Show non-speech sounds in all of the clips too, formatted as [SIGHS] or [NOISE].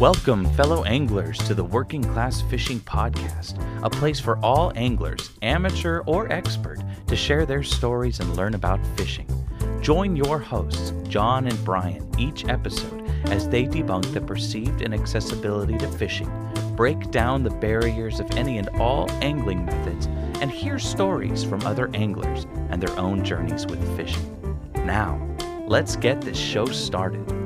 Welcome, fellow anglers, to the Working Class Fishing Podcast, a place for all anglers, amateur or expert, to share their stories and learn about fishing. Join your hosts, John and Brian, each episode as they debunk the perceived inaccessibility to fishing, break down the barriers of any and all angling methods, and hear stories from other anglers and their own journeys with fishing. Now, let's get this show started.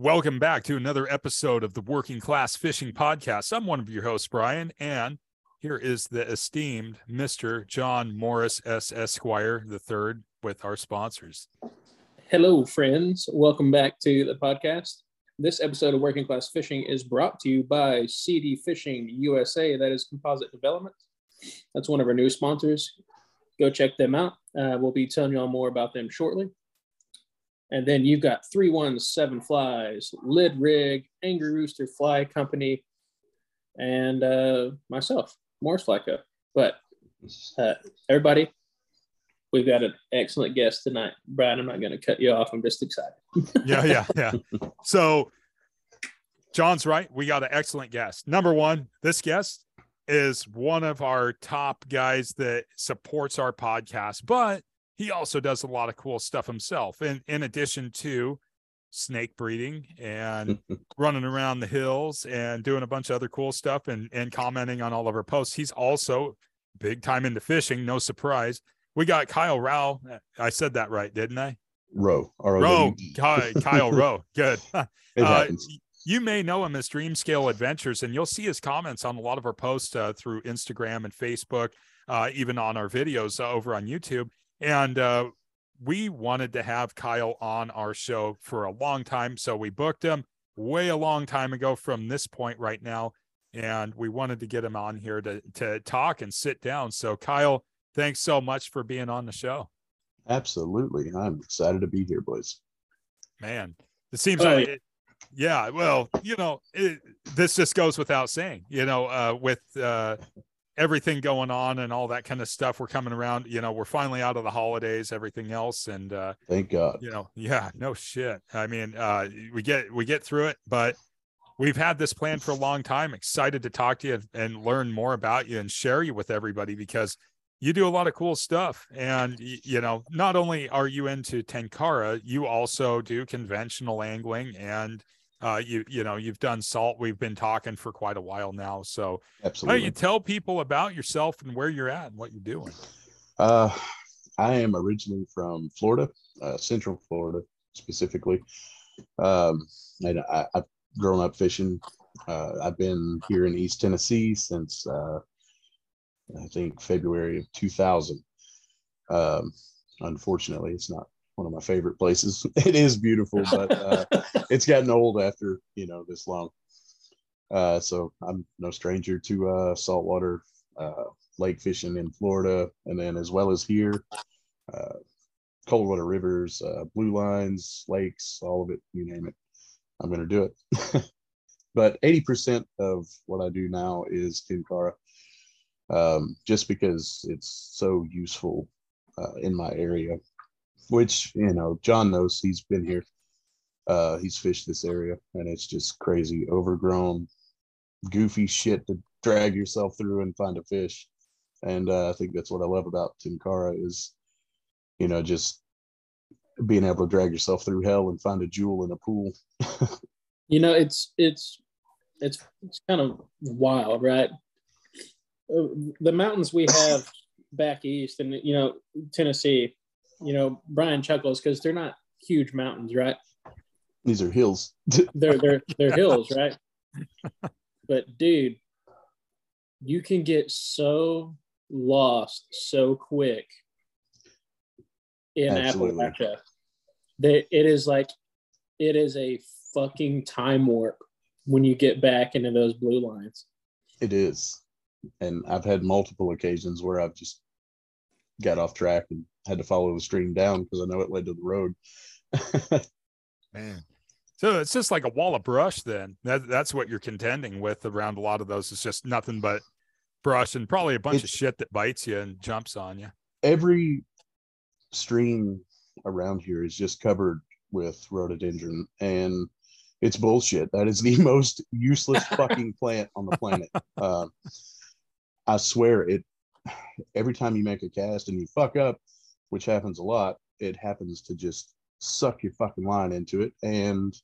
Welcome back to another episode of the Working Class Fishing Podcast. I'm one of your hosts, Brian, and here is the esteemed Mr. John Morris S. Esquire III with our sponsors. Hello, friends. Welcome back to the podcast. This episode of Working Class Fishing is brought to you by CD Fishing USA, that is Composite Development. That's one of our new sponsors. Go check them out. Uh, we'll be telling you all more about them shortly. And then you've got 317 Flies, Lid Rig, Angry Rooster Fly Company, and uh, myself, Morris Fly Co. But uh, everybody, we've got an excellent guest tonight. Brian, I'm not going to cut you off. I'm just excited. [LAUGHS] yeah, yeah, yeah. So John's right. We got an excellent guest. Number one, this guest is one of our top guys that supports our podcast, but he also does a lot of cool stuff himself. In in addition to snake breeding and [LAUGHS] running around the hills and doing a bunch of other cool stuff and and commenting on all of our posts. He's also big time into fishing, no surprise. We got Kyle Rowe. I said that right, didn't I? Rowe. Rowe. Kyle, Kyle [LAUGHS] Rowe. Good. Uh, you may know him as Dream Scale Adventures, and you'll see his comments on a lot of our posts uh, through Instagram and Facebook, uh, even on our videos over on YouTube. And uh, we wanted to have Kyle on our show for a long time. So we booked him way a long time ago from this point right now. And we wanted to get him on here to, to talk and sit down. So, Kyle, thanks so much for being on the show. Absolutely. I'm excited to be here, boys. Man, it seems like, it, yeah, well, you know, it, this just goes without saying, you know, uh, with, uh, everything going on and all that kind of stuff. We're coming around, you know, we're finally out of the holidays, everything else. And uh thank God. You know, yeah, no shit. I mean, uh we get we get through it, but we've had this plan for a long time. Excited to talk to you and learn more about you and share you with everybody because you do a lot of cool stuff. And you know, not only are you into tenkara, you also do conventional angling and uh, you you know you've done salt. We've been talking for quite a while now. So absolutely why don't you tell people about yourself and where you're at and what you're doing? Uh, i am originally from florida uh, central florida specifically. Um, and I, have grown up fishing. Uh, i've been here in east tennessee since uh, i think february of 2000 um, unfortunately it's not one of my favorite places. [LAUGHS] It is beautiful, but uh, [LAUGHS] it's gotten old after you know this long. Uh, so I'm no stranger to uh, saltwater uh, lake fishing in Florida, and then as well as here, uh, cold water rivers, uh, blue lines, lakes, all of it, you name it. I'm going to do it. [LAUGHS] but 80% of what I do now is tenkara, um, just because it's so useful uh, in my area which you know John knows he's been here. Uh, he's fished this area, and it's just crazy, overgrown, goofy shit to drag yourself through and find a fish. And uh, I think that's what I love about Tenkara is, you know, just being able to drag yourself through hell and find a jewel in a pool. [LAUGHS] you know, it's it's it's it's kind of wild, right? Uh, the mountains we have back east, and you know, Tennessee, you know, Brian chuckles because they're not huge mountains, right? These are hills. [LAUGHS] they're they're they're hills, right? But dude, you can get so lost so quick in Absolutely. Appalachia. That it is like it is a fucking time warp when you get back into those blue lines. It is. And I've had multiple occasions where I've just got off track and had to follow the stream down because I know it led to the road. [LAUGHS] Man. So it's just like a wall of brush then. That, that's what you're contending with around a lot of those. It's just nothing but brush and probably a bunch it's, of shit that bites you and jumps on you. Every stream around here is just covered with rhododendron, and it's bullshit. That is the [LAUGHS] most useless [LAUGHS] fucking plant on the planet. Uh, I swear it. Every time you make a cast and you fuck up, which happens a lot, it happens to just suck your fucking line into it. And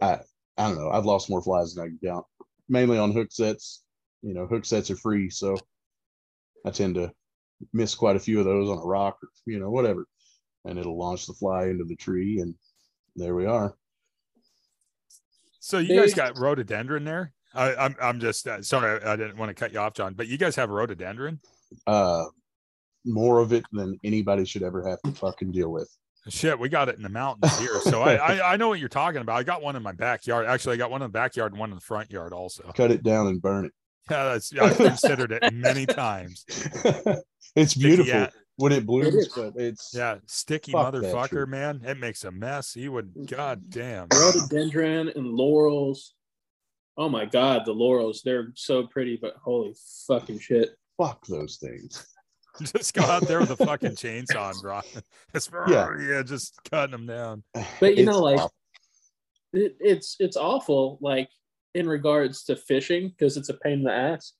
I, I don't know. I've lost more flies than I can count, mainly on hook sets. You know, hook sets are free, so I tend to miss quite a few of those on a rock or you know whatever, and it'll launch the fly into the tree, and there we are. So you guys got rhododendron there? I, I'm I'm just uh, sorry I, I didn't want to cut you off, John, but you guys have rhododendron. Uh, more of it than anybody should ever have to fucking deal with. Shit, we got it in the mountains here, so I, I I know what you're talking about. I got one in my backyard. Actually, I got one in the backyard and one in the front yard also. Cut it down and burn it. Yeah, that's I've considered it many [LAUGHS] times. it's beautiful Yeah, when it It blooms, is. but it's yeah, sticky motherfucker, man. It makes a mess. He would, god damn. Rhododendron and laurels. Oh my god, the laurels, they're so pretty, but holy fucking shit. fuck those things. [LAUGHS] Just go out there with a fucking [LAUGHS] chainsaw and rock. Just, [LAUGHS] Yeah. yeah, just cutting them down. [SIGHS] But you know, like awful. it, it's it's awful, like in regards to fishing, because it's a pain in the ass.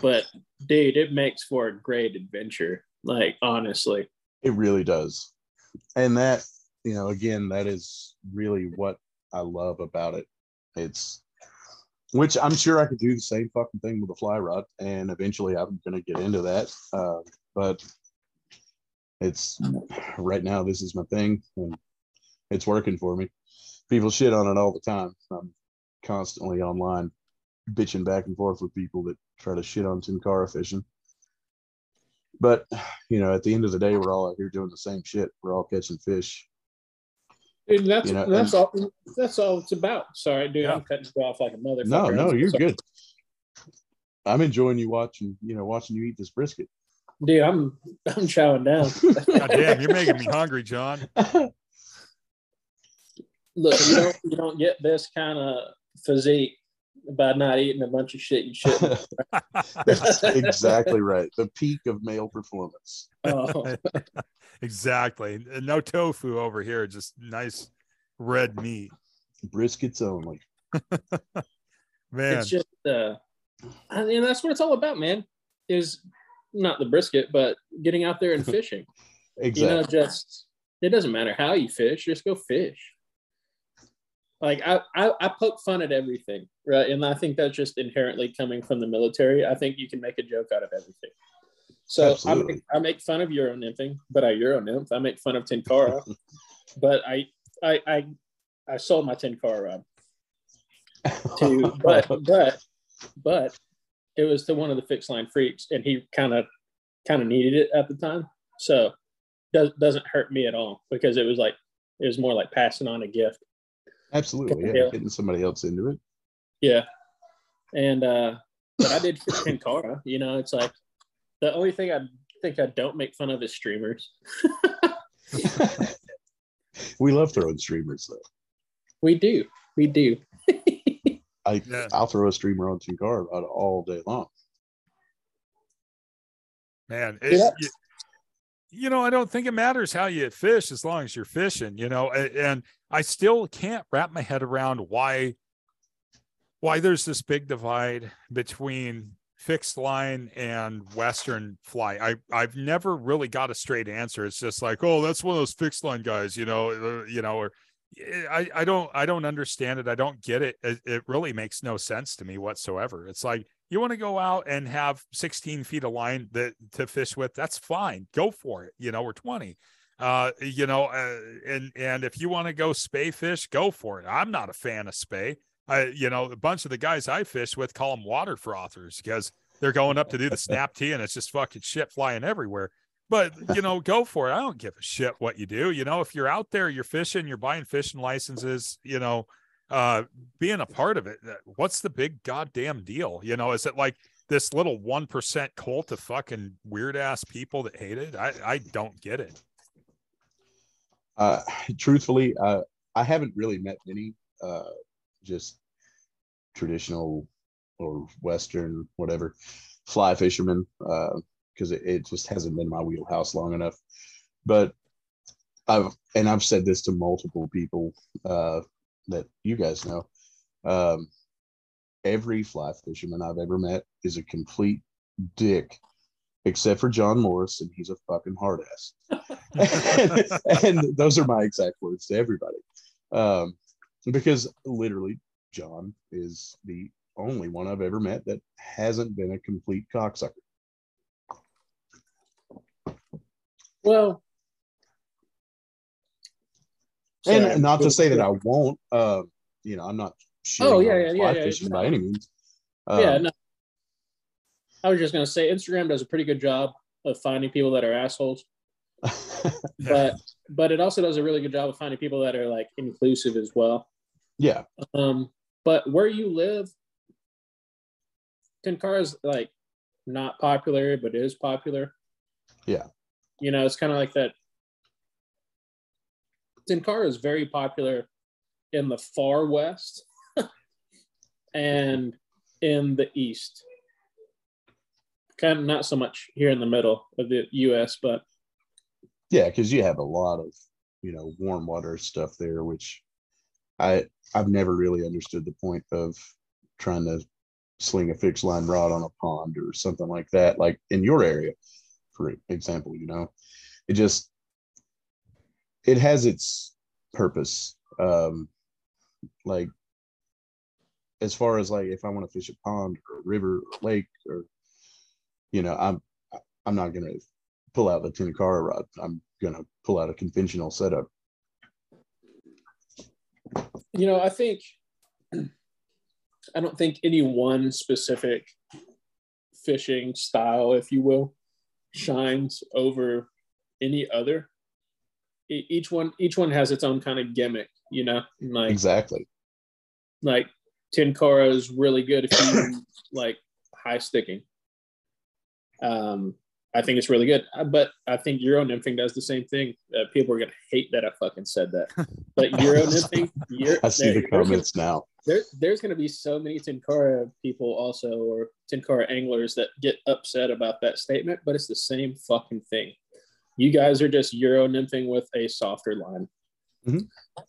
But dude, it makes for a great adventure. Like honestly. It really does. And that, you know, again, that is really what I love about it. It's which I'm sure I could do the same fucking thing with a fly rod, and eventually I'm gonna get into that. Uh, but it's right now this is my thing and it's working for me. People shit on it all the time. I'm constantly online bitching back and forth with people that try to shit on Tenkara fishing. But you know, at the end of the day, we're all out here doing the same shit. We're all catching fish. Dude, that's You know, that's and- all that's all it's about. Sorry, dude, I'm cutting you off like a motherfucker. No, no, you're sorry. good. I'm enjoying you watching, you know, watching you eat this brisket. Dude, I'm I'm chowing down. [LAUGHS] God damn, you're making me hungry, John. [LAUGHS] Look, you don't you don't get this kind of physique by not eating a bunch of shit you shouldn't. [LAUGHS] That's exactly right. The peak of male performance. Oh, [LAUGHS] exactly. No tofu over here, just nice red meat. Briskets only. [LAUGHS] Man, it's just uh, I mean that's what it's all about, man. Is not the brisket, but getting out there and fishing. Exactly. You know, just it doesn't matter how you fish, just go fish. Like I, I, I poke fun at everything, right? And I think that's just inherently coming from the military. I think you can make a joke out of everything. So I make, I make fun of Euro nymphing, but I Euro nymph. I make fun of Tenkara, [LAUGHS] but I, I, I, I sold my Tenkara rod [LAUGHS] to, but, but, but it was to one of the fixed line freaks, and he kind of, kind of needed it at the time. So does, doesn't hurt me at all because it was like it was more like passing on a gift. Absolutely. Yeah. Yeah. Getting somebody else into it. Yeah. And uh but I did Tenkara, you know, it's like the only thing I think I don't make fun of is streamers. [LAUGHS] [LAUGHS] we love throwing streamers though. We do. We do. [LAUGHS] I Yeah. I'll throw a streamer on Tenkara about all day long. man, Yeah. it, you, know, I don't think it matters how you fish as long as you're fishing, you know, and I still can't wrap my head around why why there's this big divide between fixed line and western fly. I I've never really got a straight answer. It's just like, oh, that's one of those fixed line guys, you know, uh, you know, or I I don't I don't understand it. I don't get it. It, it really makes no sense to me whatsoever. It's like you want to go out and have 16 feet of line that to fish with that's fine go for it you know we're 20 uh you know uh, and and if you want to go Spey fish go for it. I'm not a fan of Spey. I you know a bunch of the guys i fish with call them water frothers because they're going up to do the snap [LAUGHS] tee and it's just fucking shit flying everywhere. But you know go for it. I don't give a shit what you do. You know if you're out there you're fishing you're buying fishing licenses you know uh being a part of it uh, what's the big goddamn deal? You know is it like this little 1% cult of fucking weird ass people that hate it? I i don't get it. Uh, truthfully, uh, I haven't really met many uh, just traditional or Western, whatever, fly fishermen uh, because it, it just hasn't been my wheelhouse long enough. But I've and I've said this to multiple people uh, that you guys know. Um, every fly fisherman I've ever met is a complete dick, except for John Morris, and he's a fucking hard ass. and, [LAUGHS] and those are my exact words to everybody, um, because literally John is the only one I've ever met that hasn't been a complete cocksucker. Well, and not to say that I won't. Uh, you know, I'm not. Oh, yeah, yeah, yeah, yeah, fishing by any means. Um, yeah, no. I was just gonna say Instagram does a pretty good job of finding people that are assholes, [LAUGHS] but but it also does a really good job of finding people that are like inclusive as well. yeah, Um, but where you live, Tenkara is like not popular, but is popular. Yeah. You know, it's kind of like that. Tenkara is very popular in the far west [LAUGHS] and in the east. Kind of not so much here in the middle of the U.S., but yeah, because you have a lot of you know warm water stuff there, which I I've never really understood the point of trying to sling a fixed line rod on a pond or something like that, like in your area, for example. You know, it just it has its purpose. Um, like as far as like if I want to fish a pond or a river or lake or you know, I'm I'm not gonna pull out the Tenkara rod. I'm gonna pull out a conventional setup. you know, I think [CLEARS THROAT] I don't think any one specific fishing style, if you will, shines over any other. Each one, each one has its own kind of gimmick, you know. Like, Exactly. like Tenkara is really good if you [COUGHS] like high sticking. Um, I think it's really good, Uh, but I think Euro nymphing does the same thing. Uh, people are gonna hate that I fucking said that, but [LAUGHS] Euro nymphing, Euro, I see there- the there's gonna- comments now. there, there's going to be so many Tenkara people also, or Tenkara anglers that get upset about that statement, but it's the same fucking thing. You guys are just Euro nymphing with a softer line. Mhm.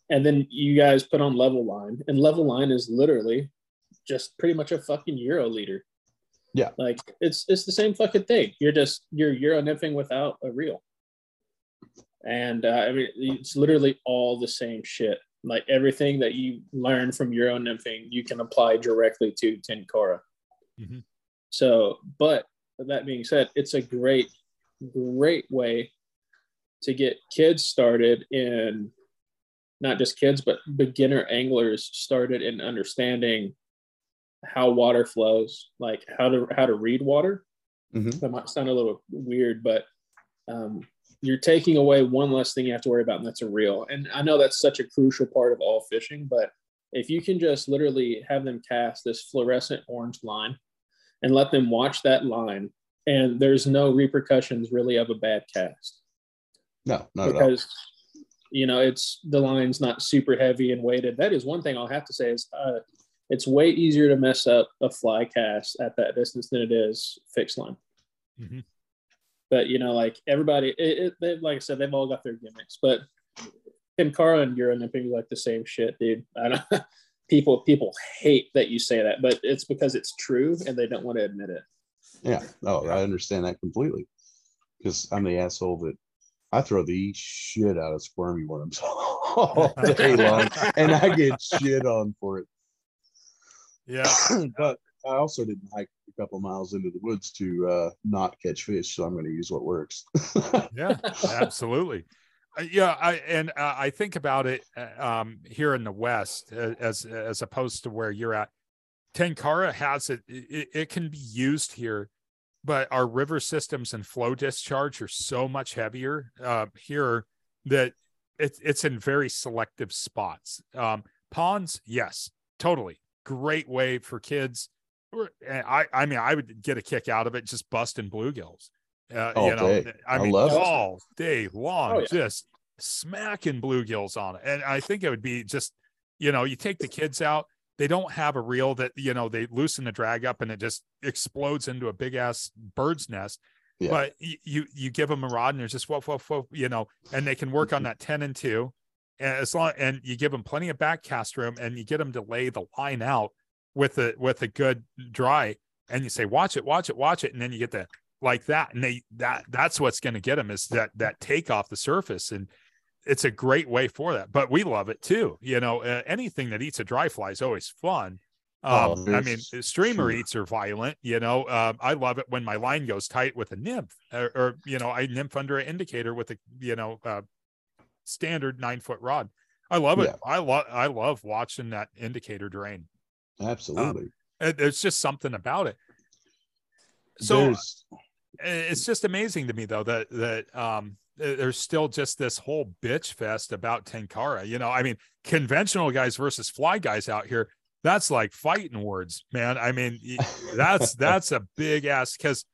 And then you guys put on level line, and level line is literally just pretty much a fucking Euro leader. Yeah. Like it's it's the same fucking thing. You're just you're Euro nymphing without a reel. And uh, I mean, it's literally all the same shit. Like everything that you learn from Euro nymphing, you can apply directly to Tenkara. Mhm. So, but that being said, it's a great, great way to get kids started in not just kids, but beginner anglers started in understanding how water flows, like how to how to read water. Mhm. That might sound a little weird, but um, you're taking away one less thing you have to worry about, and that's a reel. And I know that's such a crucial part of all fishing, but if you can just literally have them cast this fluorescent orange line and let them watch that line, and there's no repercussions really of a bad cast No, not at all. because you know it's the line's not super heavy and weighted. That is one thing I'll have to say is uh, it's way easier to mess up a fly cast at that distance than it is fixed line. Mhm. But you know, like everybody, it, it, they, like I said, they've all got their gimmicks. But Tenkara and Euro nymphing is like the same shit, dude. I don't. [LAUGHS] People people hate that you say that, but it's because it's true and they don't want to admit it. Yeah. Oh, I understand that completely. Because I'm the asshole that I throw the shit out of squirmy worms [LAUGHS] all [LAUGHS] day long, and I get shit on for it. Yeah. [CLEARS THROAT] but I also didn't hike a couple miles into the woods to uh, not catch fish, so I'm going to use what works. [LAUGHS] yeah absolutely Uh, yeah i and uh, i think about it uh, um here in the west uh, as as opposed to where you're at tenkara has it it, it can be used here but our river systems and flow discharge are so much heavier uh here that it, it's in very selective spots um ponds yes totally great way for kids i i mean i would get a kick out of it just busting bluegills uh, All you know, day. I I mean, love it. all day long, Oh, yeah. just smacking bluegills on it. And I think it would be just, you know, you take the kids out, they don't have a reel that, you know, they loosen the drag up and it just explodes into a big ass bird's nest. Yeah. But you you give them a rod and there's just whoa, whoa, whoa, you know, and they can work on mm-hmm. that 10 and 2. And as long and you give them plenty of back cast room and you get them to lay the line out with a with a good dry and you say watch it watch it watch it and then you get the like that and they that that's what's going to get them is that that take off the surface and it's a great way for that but we love it too you know uh, anything that eats a dry fly is always fun Oh, um, I mean, streamer sure. eats are violent. You know, um, I love it when my line goes tight with a nymph, or, or you know, I nymph under an indicator with a you know uh, standard nine foot rod. I love it. Yeah. I love I love watching that indicator drain. Absolutely. It- There's just something about it. So There's- it's just amazing to me though that that um there's still just this whole bitch fest about tenkara you know i mean conventional guys versus fly guys out here that's like fighting words man. I mean [LAUGHS] that's that's a big ass because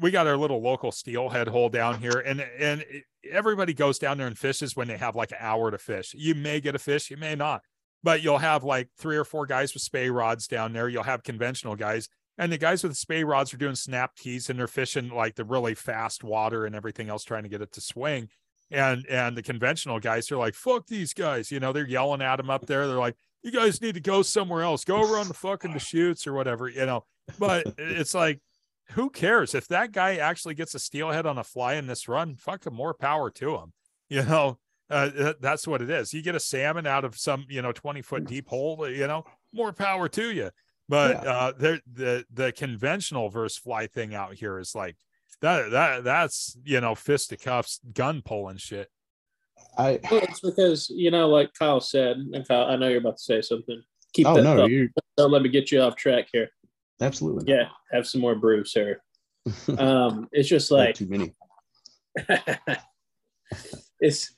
we got our little local steelhead hole down here and and everybody goes down there and fishes when they have like an hour to fish. You may get a fish you may not but you'll have like three or four guys with Spey rods down there. You'll have conventional guys and the guys with the Spey rods are doing snap tees and they're fishing like the really fast water and everything else trying to get it to swing. And and the conventional guys are like fuck these guys you know they're yelling at them up there. They're like you guys need to go somewhere else. Go run the fucking [LAUGHS] the shoots or whatever you know. But it's like who cares? If that guy actually gets a steelhead on a fly in this run fucking more power to him you know? Uh, that's what it is. You get a salmon out of some you know 20 foot deep hole you know more power to you but Yeah. uh there the the conventional versus fly thing out here is like that that that's you know fisticuffs gun pulling shit I Well, it's because you know, like Kyle said, and Kyle, I know you're about to say something. Keep oh that. no, thought. you [LAUGHS] Don't let me get you off track here. absolutely Yeah, have some more brew, sir. [LAUGHS] Um, it's just like too many. [LAUGHS] it's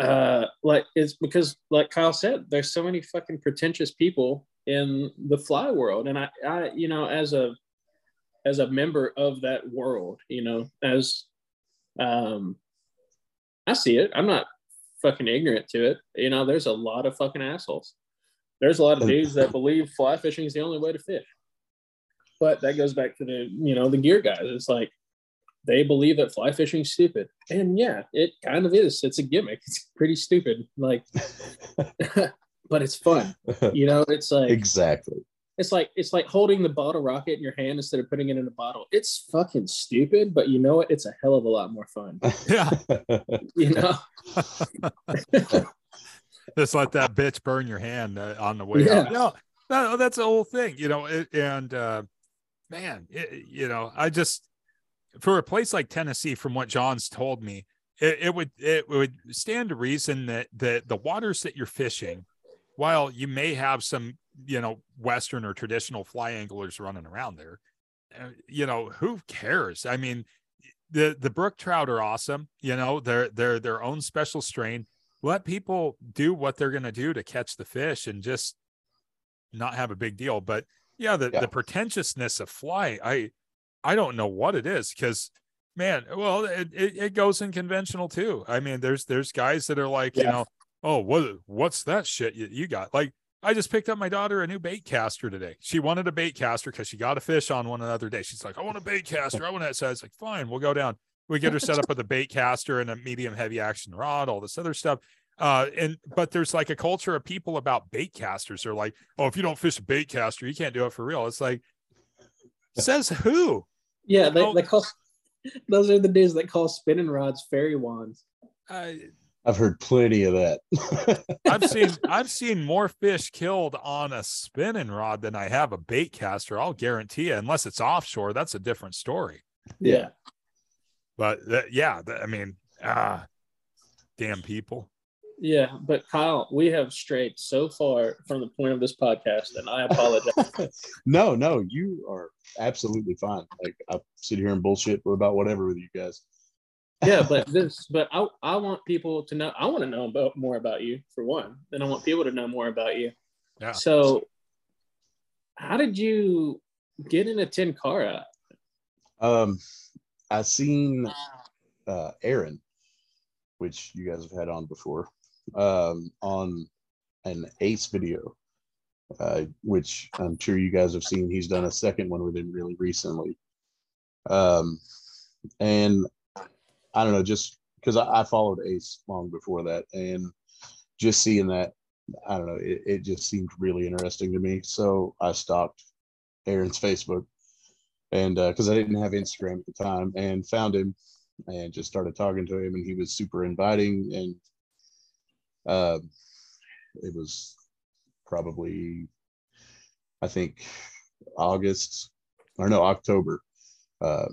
uh like it's because like Kyle said, there's so many fucking pretentious people in the fly world. And I, I you know, as a as a member of that world, you know, as um I see it. I'm not fucking ignorant to it. You know, there's a lot of fucking assholes. There's a lot of dudes that believe fly fishing is the only way to fish. But that goes back to the, you know, the gear guys. It's like they believe that fly fishing is stupid. And yeah, it kind of is. It's a gimmick. It's pretty stupid. Like [LAUGHS] but it's fun. [LAUGHS] You know, it's like exactly. it's like it's like holding the bottle rocket in your hand instead of putting it in a bottle. It's fucking stupid, but you know what? It's a hell of a lot more fun. [LAUGHS] yeah You know? just let that bitch burn your hand uh, on the way Yeah. out. No, no, that's the whole thing, you know. It, and uh, man, it, you know, I just for a place like Tennessee, from what John's told me, it, it would it would stand to reason that that the waters that you're fishing, while you may have some, you know, Western or traditional fly anglers running around there, uh, you know, who cares? I mean, the the brook trout are awesome. You know, they're they're their own special strain let people do what they're going to do to catch the fish and just not have a big deal but yeah the, Yeah. the pretentiousness of fly i i don't know what it is because man well it, it, it goes in conventional too i mean there's there's guys that are like you know oh what what's that shit you, you got like i just picked up my daughter a new bait caster today she wanted a bait caster because she got a fish on one another day she's like i want a bait caster i want that so i was like fine we'll go down we get her set up with a bait caster and a medium heavy action rod, all this other stuff. Uh, and but there's like a culture of people about bait casters. They're like, oh, if you don't fish a bait caster, you can't do it for real. It's like, says who? Yeah, they, Oh. they call those are the dudes that call spinning rods fairy wands. Uh, I've heard plenty of that. [LAUGHS] I've seen I've seen more fish killed on a spinning rod than I have a bait caster. I'll guarantee you, unless it's offshore, that's a different story. Yeah. But that, yeah, that, I mean, ah, damn people. Yeah, but Kyle, we have strayed so far from the point of this podcast, and I apologize. [LAUGHS] no, no, you are absolutely fine. Like I sit here and bullshit about whatever with you guys. yeah, but this, but I, I want people to know. I want to know about more about you for one, and I want people to know more about you. Yeah. So, how did you get into Tenkara? Um, I seen uh, Aaron, which you guys have had on before, um, on an Ace video, uh, which I'm sure you guys have seen. He's done a second one with him really recently. Um, and I don't know, just because I, I, followed Ace long before that, and just seeing that, I don't know, it, it just seemed really interesting to me. So I stopped Aaron's Facebook, and because uh, I didn't have Instagram at the time, and found him, and just started talking to him, and he was super inviting, and uh, it was probably, I think, August or no October uh,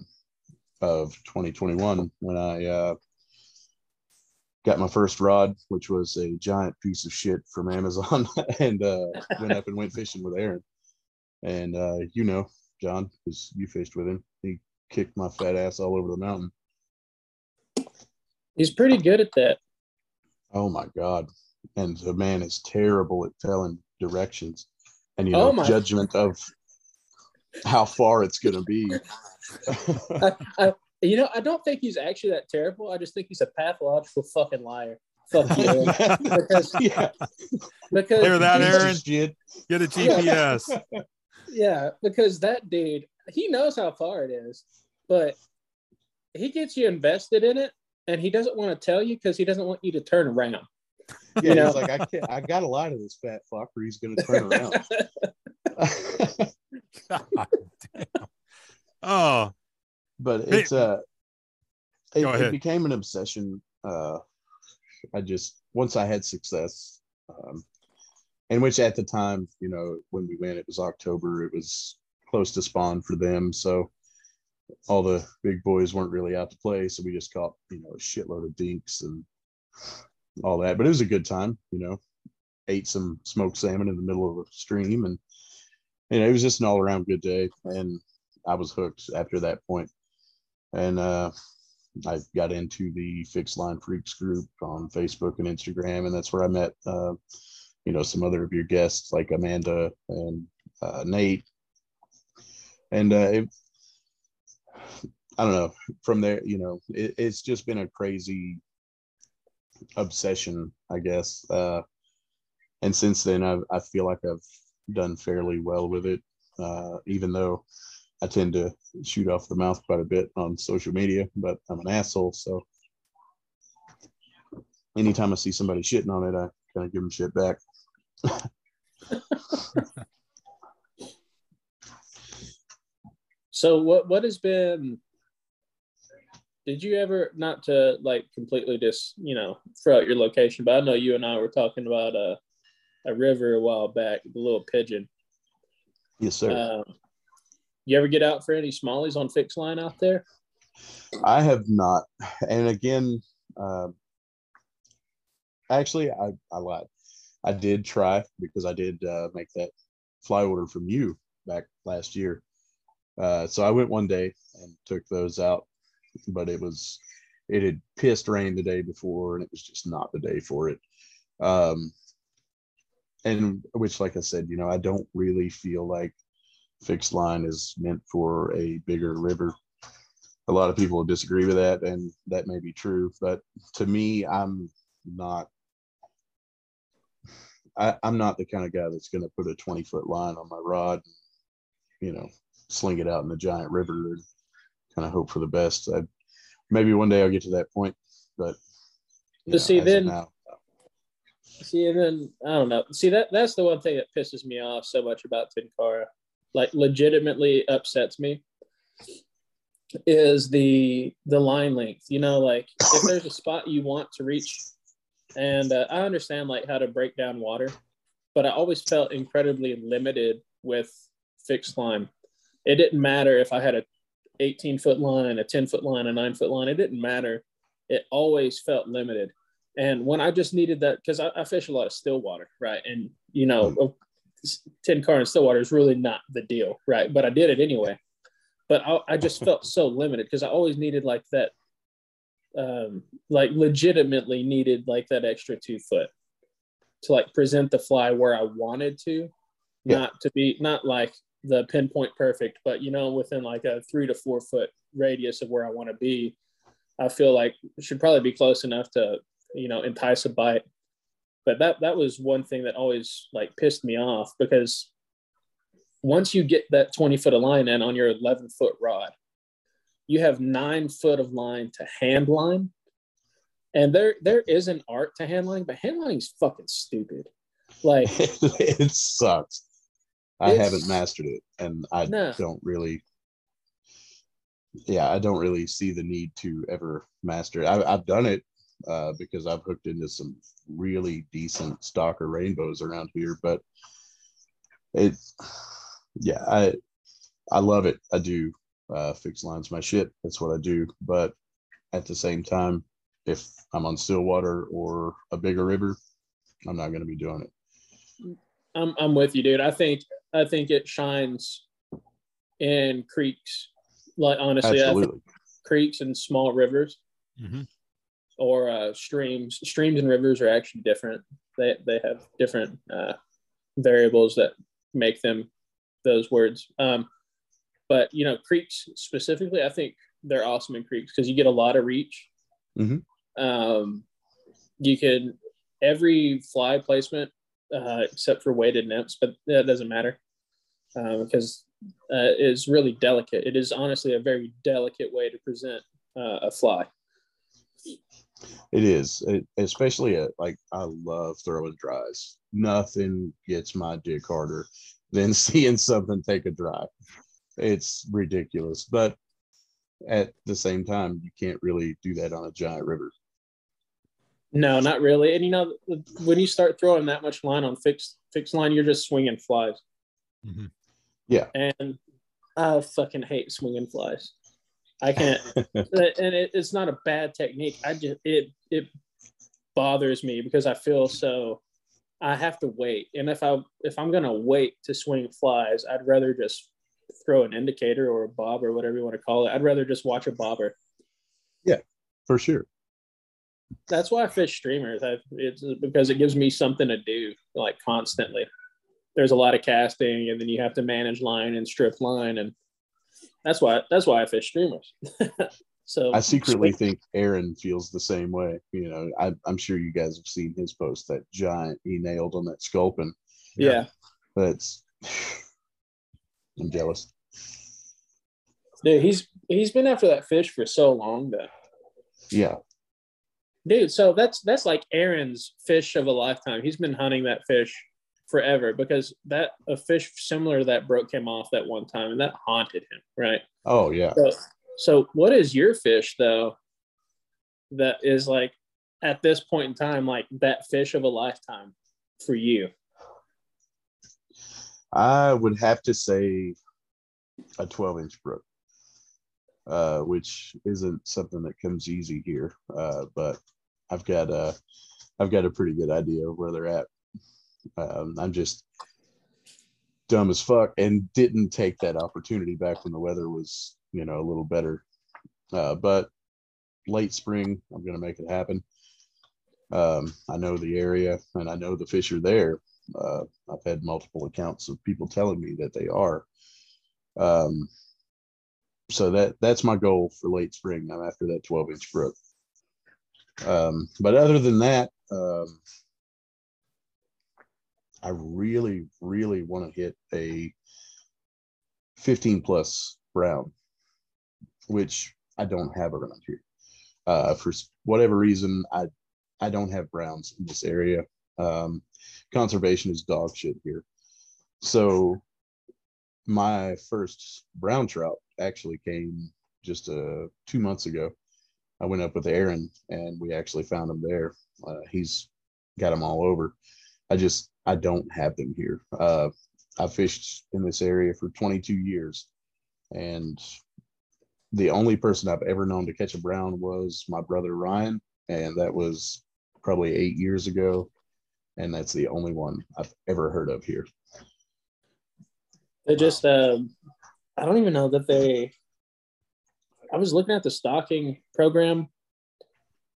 of 2021 when I uh, got my first rod, which was a giant piece of shit from Amazon, [LAUGHS] and uh, went up and went fishing with Aaron. And uh, you know, John, because you fished with him, he kicked my fat ass all over the mountain. He's pretty good at that. Oh my god! And the man is terrible at telling directions and you oh know oh [LAUGHS] judgment of how far it's going to be. [LAUGHS] [LAUGHS] I, I, you know, I don't think he's actually that terrible. I just think he's a pathological fucking liar. Fuck you. because, yeah. because hear that, Aaron? Get a GPS. Yeah. yeah, because that dude, he knows how far it is, but he gets you invested in it, and he doesn't want to tell you because he doesn't want you to turn around. Yeah, you know? he's like, I can't, I got a lot of this fat fucker. He's going to turn around. God [LAUGHS] damn. [LAUGHS] Oh, but it's uh, it, it, became an obsession. Uh, I just once I had success, um, and which at the time, you know, when we went, it was October. It was close to spawn for them, so all the big boys weren't really out to play. So we just caught, you know, a shitload of dinks and all that. But it was a good time, you know. Ate some smoked salmon in the middle of a stream and you know, it was just an all around good day. And I was hooked after that point. And uh, I got into the Fixed Line Freaks group on Facebook and Instagram. And that's where I met, uh, you know, some other of your guests like Amanda and uh, Nate. And uh, it, I don't know, from there, you know, it, it's just been a crazy obsession, I guess. Uh, and since then, I, I feel like I've done fairly well with it, uh, even though I tend to shoot off the mouth quite a bit on social media, but I'm an asshole. So anytime I see somebody shitting on it, I kind of give them shit back. [LAUGHS] so what what has been did you ever not to like completely just you know throw out your location but i know you and i were talking about uh a river a while back, the little pigeon. Yes, sir. Uh, you ever get out for any smallies on fixed line out there? I have not. And again, uh, actually, I, I lied. I did try because I did uh, make that fly order from you back last year. Uh, so I went one day and took those out, but it was it had pissed rain the day before, and it was just not the day for it. Um, and which like i said you know i don't really feel like fixed line is meant for a bigger river a lot of people disagree with that and that may be true but to me i'm not I, am not the kind of guy that's going to put a 20 foot line on my rod you know sling it out in the giant river and kind of hope for the best I, maybe one day i'll get to that point but know, see then now, See, and then I don't know. See that that's the one thing that pisses me off so much about Tenkara, like legitimately upsets me, is the the line length. You know, like if [LAUGHS] there's a spot you want to reach, and uh, I understand like how to break down water, but I always felt incredibly limited with fixed line. It didn't matter if I had a 18 foot line, a 10 foot line, a nine foot line. It didn't matter. It always felt limited. And when I just needed that, because I, I, fish a lot of still water, right? And, you know, mm. Tenkara and still water is really not the deal, right? But I did it anyway. But I, I just felt so limited because I always needed like that, um, like legitimately needed like that extra two foot to like present the fly where I wanted to, yeah. not to be, not like the pinpoint perfect, but, you know, within like a three to four foot radius of where I want to be. I feel like should probably be close enough to you know, entice a bite. But that that was one thing that always like pissed me off because once you get that 20 foot of line in on your 11 foot rod, you have nine foot of line to hand line. And there there is an art to hand line, but hand lining is fucking stupid. Like [LAUGHS] it sucks. I It's- haven't mastered it, and I No. don't really. Yeah, I don't really see the need to ever master it. I, I've done it uh, because I've hooked into some really decent stalker rainbows around here, but it, yeah, I, I love it. I do. Uh, fix lines my shit. That's what I do. But at the same time, if I'm on still water or a bigger river, I'm not going to be doing it. I'm I'm with you, dude. I think I think it shines in creeks. Like honestly, I think creeks and small rivers Mhm. or uh, streams. Streams and rivers are actually different. They they have different uh, variables that make them those words. Um, but you know, creeks specifically, I think they're awesome in creeks because you get a lot of reach. Mhm. Um, you can every fly placement uh, except for weighted nymphs, but that doesn't matter um, because uh, is really delicate. It is honestly a very delicate way to present uh, a fly. It is, it, especially at like I love throwing dries. Nothing gets my dick harder than [LAUGHS] seeing something take a dry. It's ridiculous, but at the same time, you can't really do that on a giant river. No, not really. And you know, when you start throwing that much line on fixed fixed line, you're just swinging flies. Mhm. And I fucking hate swinging flies. I [LAUGHS] can't, and it, it's not a bad technique. I just it it bothers me because I feel so. I have to wait, and if I if I'm gonna wait to swing flies, I'd rather just throw an indicator or a bob or whatever you want to call it. I'd rather just watch a bobber. Yeah, for sure. That's why I fish streamers. I, it's because it gives me something to do like constantly. There's a lot of casting, and then you have to manage line and strip line, and that's why that's why I fish streamers. [LAUGHS] so I secretly think Aaron feels the same way. You know, I, I'm sure you guys have seen his post that giant he nailed on that sculpin. yeah, That's [SIGHS] I'm jealous. dude, he's he's been after that fish for so long, though. Yeah, dude. So that's that's like Aaron's fish of a lifetime. He's been hunting that fish forever because that a fish similar to that broke him off that one time, and that haunted him, right? Oh yeah. So, so what is your fish though? That is like at this point in time, like that fish of a lifetime for you. I would have to say a 12 inch brook, uh, which isn't something that comes easy here. Uh, but I've got a, I've got a pretty good idea of where they're at. Um, I'm just dumb as fuck and didn't take that opportunity back when the weather was, you know, a little better. Uh, but late spring, I'm to make it happen. Um, I know the area and I know the fish are there. Uh, I've had multiple accounts of people telling me that they are. Um, so that that's my goal for late spring. I'm after that 12 inch brook. Um, but other than that, um, I really, really want to hit a 15 plus brown, which I don't have around here. Uh, for whatever reason, I I don't have browns in this area. Um, conservation is dog shit here. So my first brown trout actually came just uh, two months ago. I went up with Aaron and we actually found him there. Uh, he's got them all over. I just I don't have them here. Uh, I fished in this area for 22 years, and the only person I've ever known to catch a brown was my brother Ryan, and that was probably eight years ago and that's the only one I've ever heard of here. They just, um, I don't even know that they. I was looking at the stocking program,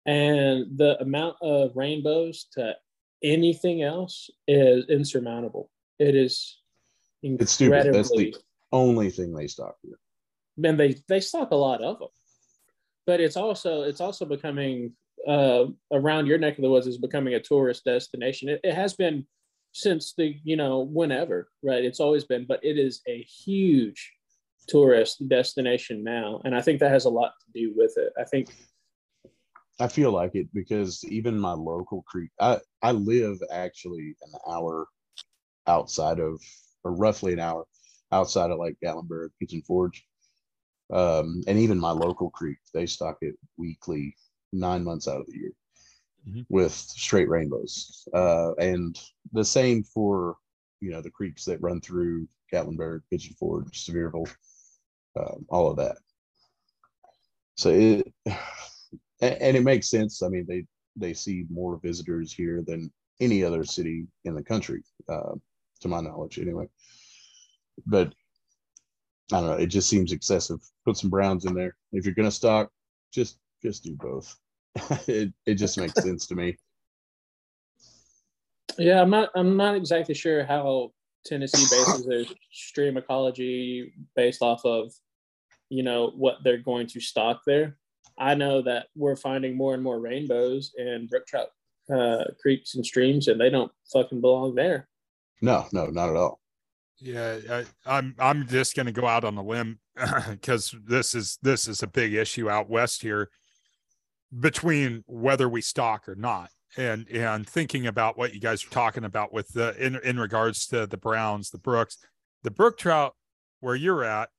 and the amount of rainbows to anything else is insurmountable. It is It's stupid. That's incredibly. the only thing they stock here. and they they stock a lot of them but it's also it's also becoming uh around your neck of the woods is becoming a tourist destination it, it has been since the you know whenever right it's always been but it is a huge tourist destination now, and I think that has a lot to do with it. I think I feel like it because even my local creek, I I live actually an hour outside of, or roughly an hour outside of like Gatlinburg, Pigeon Forge, um, and even my local creek, they stock it weekly, nine months out of the year, Mhm. with straight rainbows, uh, and the same for you know the creeks that run through Gatlinburg, Pigeon Forge, Sevierville, um, all of that. So it, [SIGHS] and it makes sense. I mean, they they see more visitors here than any other city in the country, uh, to my knowledge, anyway. But I don't know. It just seems excessive. Put some browns in there. If you're gonna stock, just just do both. [LAUGHS] it it just makes sense to me. Yeah, I'm not. I'm not exactly sure how Tennessee bases their stream ecology based off of, you know, what they're going to stock there. I know that we're finding more and more rainbows in brook trout uh, creeks and streams, and they don't fucking belong there. No, no, not at all. Yeah, I, I'm I'm just going to go out on a limb [LAUGHS] because this is this is a big issue out west here between whether we stock or not, and and thinking about what you guys are talking about with the in in regards to the browns, the brooks, the brook trout where you're at,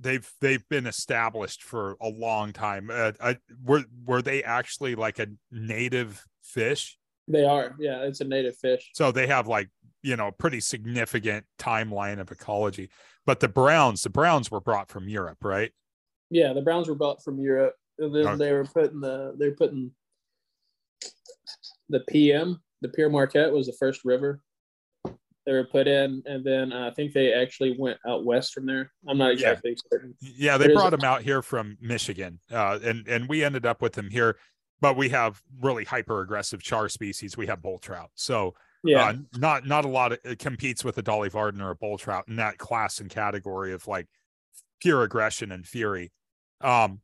they've they've been established for a long time. Uh, I, were were they actually like a native fish? They are. Yeah, it's a native fish. So they have like, you know, pretty significant timeline of ecology. But the browns, the browns were brought from Europe, right? Yeah, the browns were brought from Europe. And then Okay. they were putting the they're putting the PM, the Pere Marquette was the first river they were put in, and then uh, I think they actually went out west from there. I'm not Yeah. exactly certain. Yeah, they brought them out here from Michigan. Uh, and and we ended up with them here, but we have really hyper aggressive char species. We have bull trout. So Yeah, uh, not not a lot of it competes with a Dolly Varden or a bull trout in that class and category of like pure aggression and fury. Um,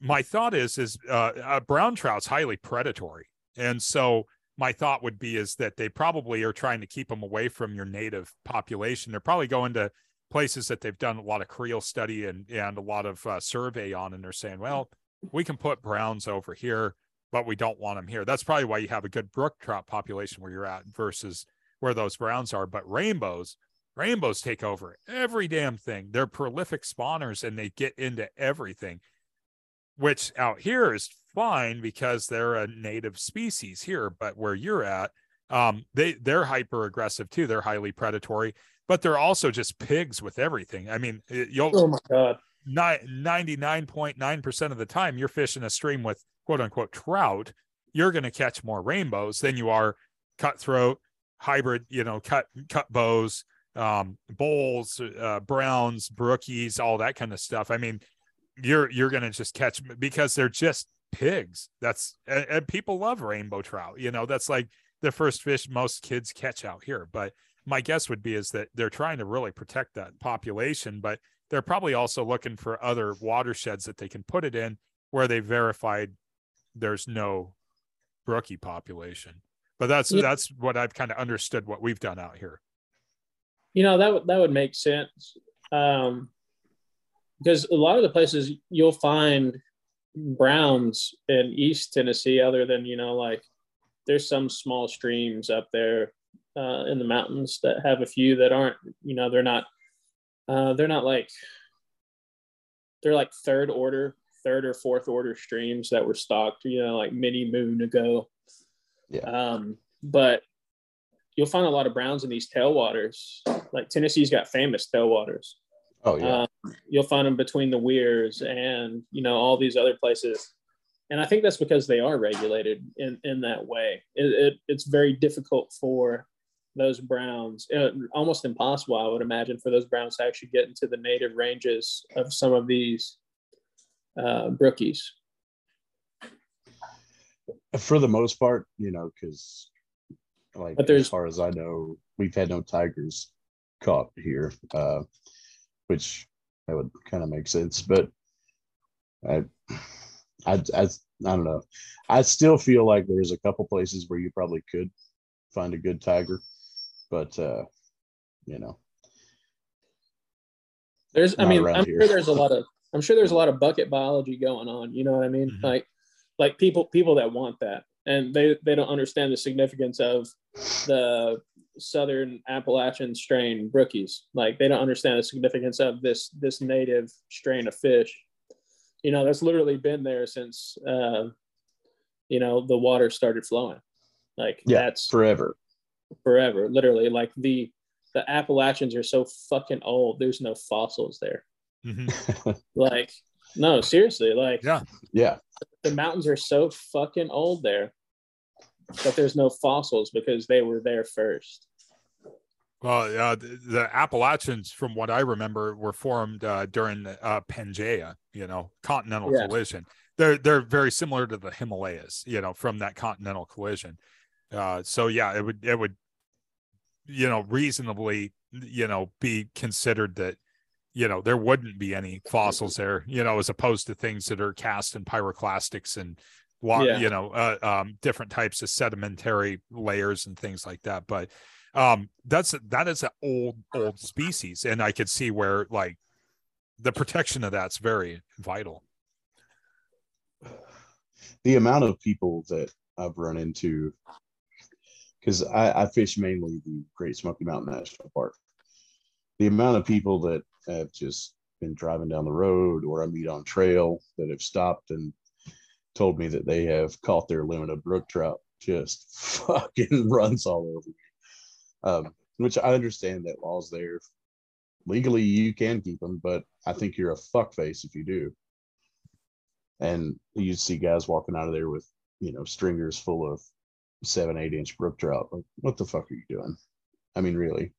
my thought is is uh, a brown trout's highly predatory, and so my thought would be is that they probably are trying to keep them away from your native population. They're probably going to places that they've done a lot of creel study and and a lot of uh, survey on, and they're saying, well, we can put browns over here, but we don't want them here. That's probably why you have a good brook trout population where you're at versus where those browns are. But rainbows, rainbows take over every damn thing. They're prolific spawners and they get into everything, which out here is fine because they're a native species here. But where you're at, um, they they're hyper aggressive too. They're highly predatory, but they're also just pigs with everything. I mean, it- you'll oh my god, ninety-nine point nine percent of the time you're fishing a stream with quote unquote trout, you're going to catch more rainbows than you are cutthroat, hybrid, you know, cut cut bows, um, bowls, uh, browns, brookies, all that kind of stuff. I mean, you're you're going to just catch because they're just pigs. That's and, and people love rainbow trout. You know, that's like the first fish most kids catch out here. But my guess would be is that they're trying to really protect that population, but they're probably also looking for other watersheds that they can put it in where they verified there's no brookie population. But that's Yeah. that's what I've kind of understood what we've done out here. you know that would that would make sense um, because a lot of the places you'll find browns in East Tennessee, other than you know like there's some small streams up there uh, in the mountains that have a few that aren't you know they're not uh, they're not like they're like third order third or fourth order streams that were stocked you know like many moon ago. Yeah. um, but you'll find a lot of browns in these tailwaters. Like tennessee's got famous tailwaters Oh yeah. um, you'll find them between the weirs and you know all these other places. And i think that's because they are regulated in, in that way. It, it, it's very difficult for those browns uh, almost impossible i would imagine for those browns to actually get into the native ranges of some of these uh, brookies for the most part, you know, because like as far as I know, we've had no tigers caught here, uh, which that would kind of make sense. But I, I, I, I don't know. I still feel like there's a couple places where you probably could find a good tiger, but uh, you know, There's, I mean, I'm here. sure there's a lot of, I'm sure there's a lot of bucket biology going on. You know what I mean? Mhm. Like, like people, people that want that, and they they don't understand the significance of the Southern Appalachian strain brookies. Like, they don't understand the significance of this this native strain of fish. You know, that's literally been there since, uh, you know, the water started flowing. Like, Yeah, that's forever. forever literally like the the appalachians are so fucking old there's no fossils there Mhm. [LAUGHS] like no seriously like Yeah. Yeah, the mountains are so fucking old there that there's no fossils because they were there first Well, uh, the, the Appalachians, from what I remember, were formed uh, during the uh, Pangea, you know, continental Yeah. collision. They're they're very similar to the Himalayas, you know, from that continental collision. Uh, so yeah, it would it would, you know, reasonably, you know, be considered that, you know, there wouldn't be any fossils there, you know, as opposed to things that are cast in pyroclastics and, Yeah. you know, uh, um, different types of sedimentary layers and things like that. But um that's that is an old old species and i could see where like the protection of that's very vital the amount of people that I've run into, because I, I fish mainly the Great Smoky Mountain National Park. The amount of people that have just been driving down the road or I meet on trail that have stopped and told me that they have caught their limit of brook trout just [LAUGHS] fucking runs all over me. Um, which I understand that law's there. Legally, you can keep them, but I think you're a fuckface if you do and you see guys walking out of there with you know stringers full of seven eight inch brook trout like what the fuck are you doing i mean really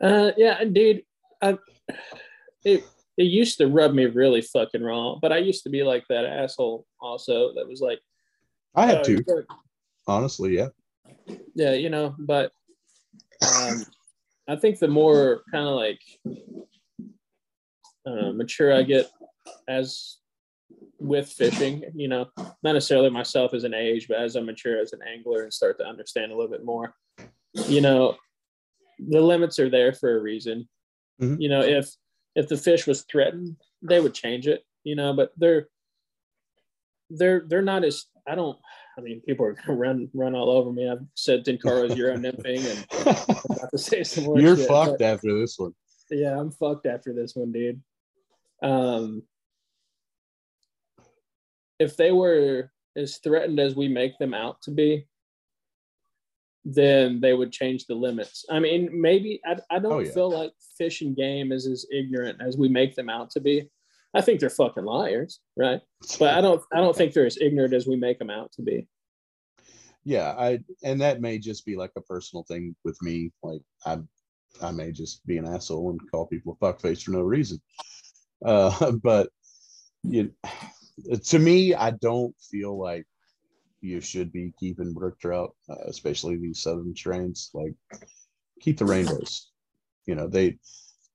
uh yeah dude i it it used to rub me really fucking wrong but i used to be like that asshole also that was like i have "Oh, to. honestly yeah. Yeah you know but um i think the more kind of like uh, mature i get as with fishing you know not necessarily myself as an age but as i mature as an angler and start to understand a little bit more you know the limits are there for a reason. Mhm. you know if if the fish was threatened they would change it you know but they're they're they're not as i don't i mean people are gonna run run all over me. I've said Tenkara's euro nymphing and I'm about to say some more you're shit, fucked but- after this one. Yeah i'm fucked after this one dude. Um if they were as threatened as we make them out to be then they would change the limits. I mean maybe i, I don't Oh, yeah. feel like fish and game is as ignorant as we make them out to be. I think they're fucking liars right? But i don't i don't think they're as ignorant as we make them out to be. Yeah i and that may just be like a personal thing with me. Like i i may just be an asshole and call people a fuckface for no reason. Uh [LAUGHS] but you to me i don't feel like you should be keeping brook trout uh, especially these southern strains like keep the rainbows. You know they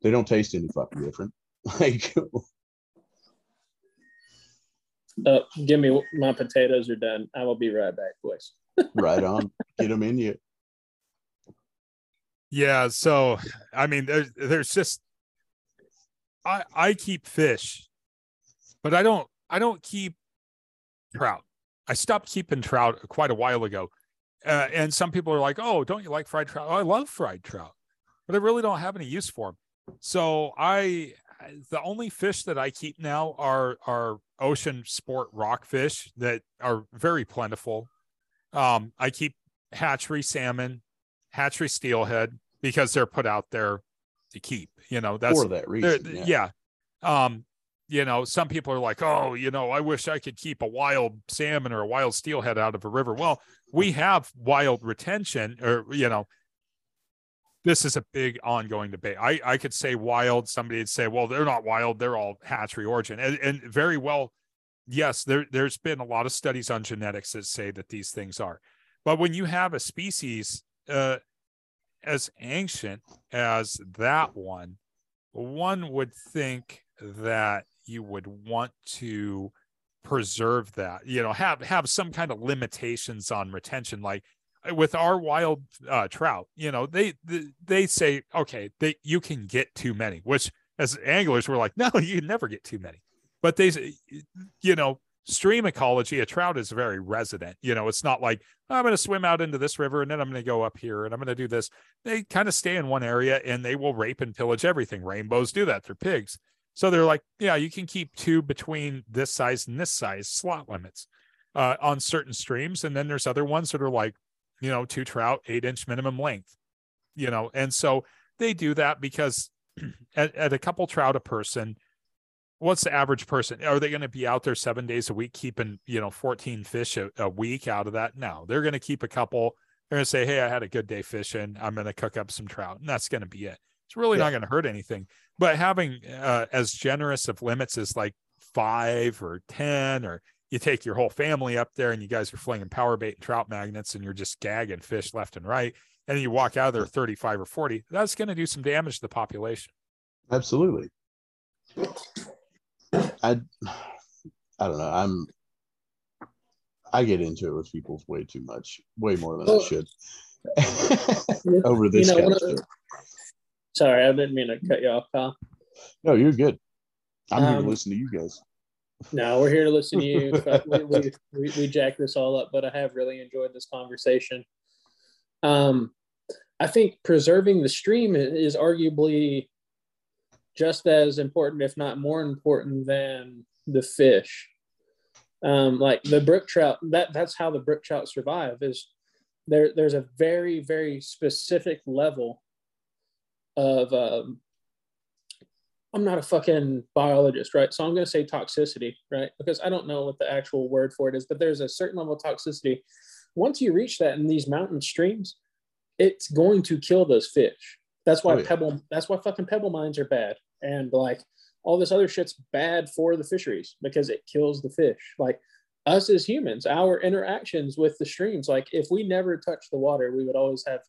they don't taste any fucking different. [LAUGHS] Like uh, give me my potatoes are done. I will be right back boys. [LAUGHS] Right on. Get them in you. Yeah so i mean there's there's just i i keep fish but i don't i don't keep trout i stopped keeping trout quite a while ago uh, and some people are like oh don't you like fried trout? Oh, i love fried trout but i really don't have any use for them so i the only fish that i keep now are are ocean sport rockfish that are very plentiful. Um i keep hatchery salmon hatchery steelhead because they're put out there to keep you know that's for that reason yeah. um you know some people are like oh you know i wish i could keep a wild salmon or a wild steelhead out of a river. Well we have wild retention or you know this is a big ongoing debate. I i could say wild somebody would say well they're not wild they're all hatchery origin. And, and very well yes there there's been a lot of studies on genetics that say that these things are. But when you have a species uh as ancient as that one one would think that you would want to preserve that you know have have some kind of limitations on retention like with our wild uh, trout, you know, they, they say okay, they you can get too many, which as anglers we're like, [LAUGHS] no, you never get too many. But they, you know, stream ecology, a trout is very resident. You know, it's not like I'm going to swim out into this river and then I'm going to go up here and I'm going to do this. They kind of stay in one area and they will rape and pillage everything. Rainbows do that. They're pigs. So they're like, yeah, you can keep two between this size and this size slot limits uh, on certain streams. And then there's other ones that are like, you know, two trout, eight inch minimum length, you know, and so they do that because [CLEARS THROAT] at, at a couple trout a person, what's the average person? Are they going to be out there seven days a week keeping, you know, 14 fish a, a week out of that? No, they're going to keep a couple. They're going to say, Hey, I had a good day fishing. I'm going to cook up some trout. And that's going to be it. It's really yeah. not going to hurt anything. But having uh, as generous of limits as like five or 10, or you take your whole family up there and you guys are flinging power bait and trout magnets and you're just gagging fish left and right. And then you walk out of there 35 or 40, that's going to do some damage to the population. Absolutely. I I don't know. I'm I get into it with people way too much, way more than I should. [LAUGHS] Over this you know, of, Sorry, I didn't mean to cut you off, Kyle. No, you're good. I'm um, here to um, listen to you guys. No, we're here to listen to you. [LAUGHS] we, we, we, we jack this all up, but I have really enjoyed this conversation. Um, I think preserving the stream is arguably just as important, if not more important, than the fish. Um, like the brook trout, that that's how the brook trout survive. Is there? There's a very very specific level of. Um, I'm not a fucking biologist, right? So I'm going to say toxicity, right? Because I don't know what the actual word for it is, but there's a certain level of toxicity. Once you reach that in these mountain streams, it's going to kill those fish. That's why oh, yeah. pebble. That's why fucking pebble mines are bad and like all this other shit's bad for the fisheries because it kills the fish like us as humans our interactions with the streams like if we never touch the water we would always have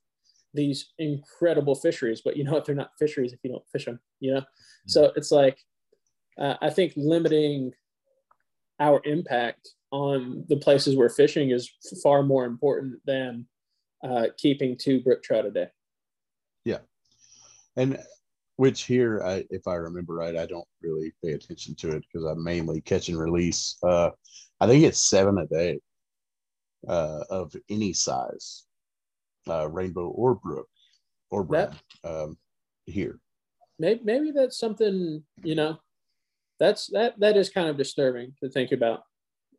these incredible fisheries but you know what? They're not fisheries if you don't fish them you know? Mm-hmm. so it's like uh, i think limiting our impact on the places we're fishing is far more important than uh, keeping two brook trout a day. Yeah. And which here, I, if I remember right, I don't really pay attention to it because I'm mainly catch and release. Uh, I think it's seven a day uh, of any size, uh, rainbow or brook or brown um, here. Maybe, maybe that's something you know. That's that that is kind of disturbing to think about.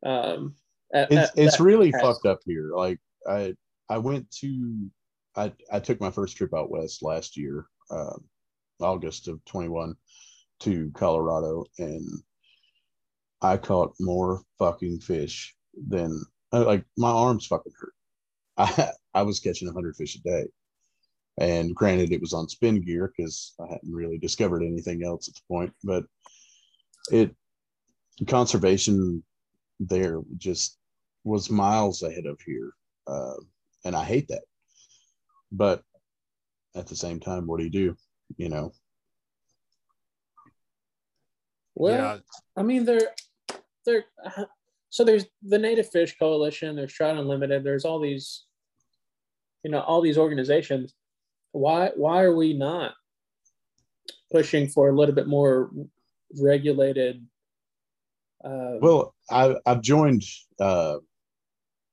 Um, at, it's at, it's really fucked up here. Like I I went to I I took my first trip out west last year. Um, August of 21 to Colorado and I caught more fucking fish than uh, like my arms fucking hurt. I [LAUGHS] I was catching 100 fish a day. And granted, it was on spin gear because I hadn't really discovered anything else at the point. But it conservation there just was miles ahead of here, uh, and I hate that. But at the same time, what do you do? you know. Well, yeah. I mean, they're they're uh, so there's the Native Fish Coalition, there's Trout Unlimited, there's all these, you know, all these organizations. Why why are we not pushing for a little bit more regulated? Uh, well, I I've joined uh,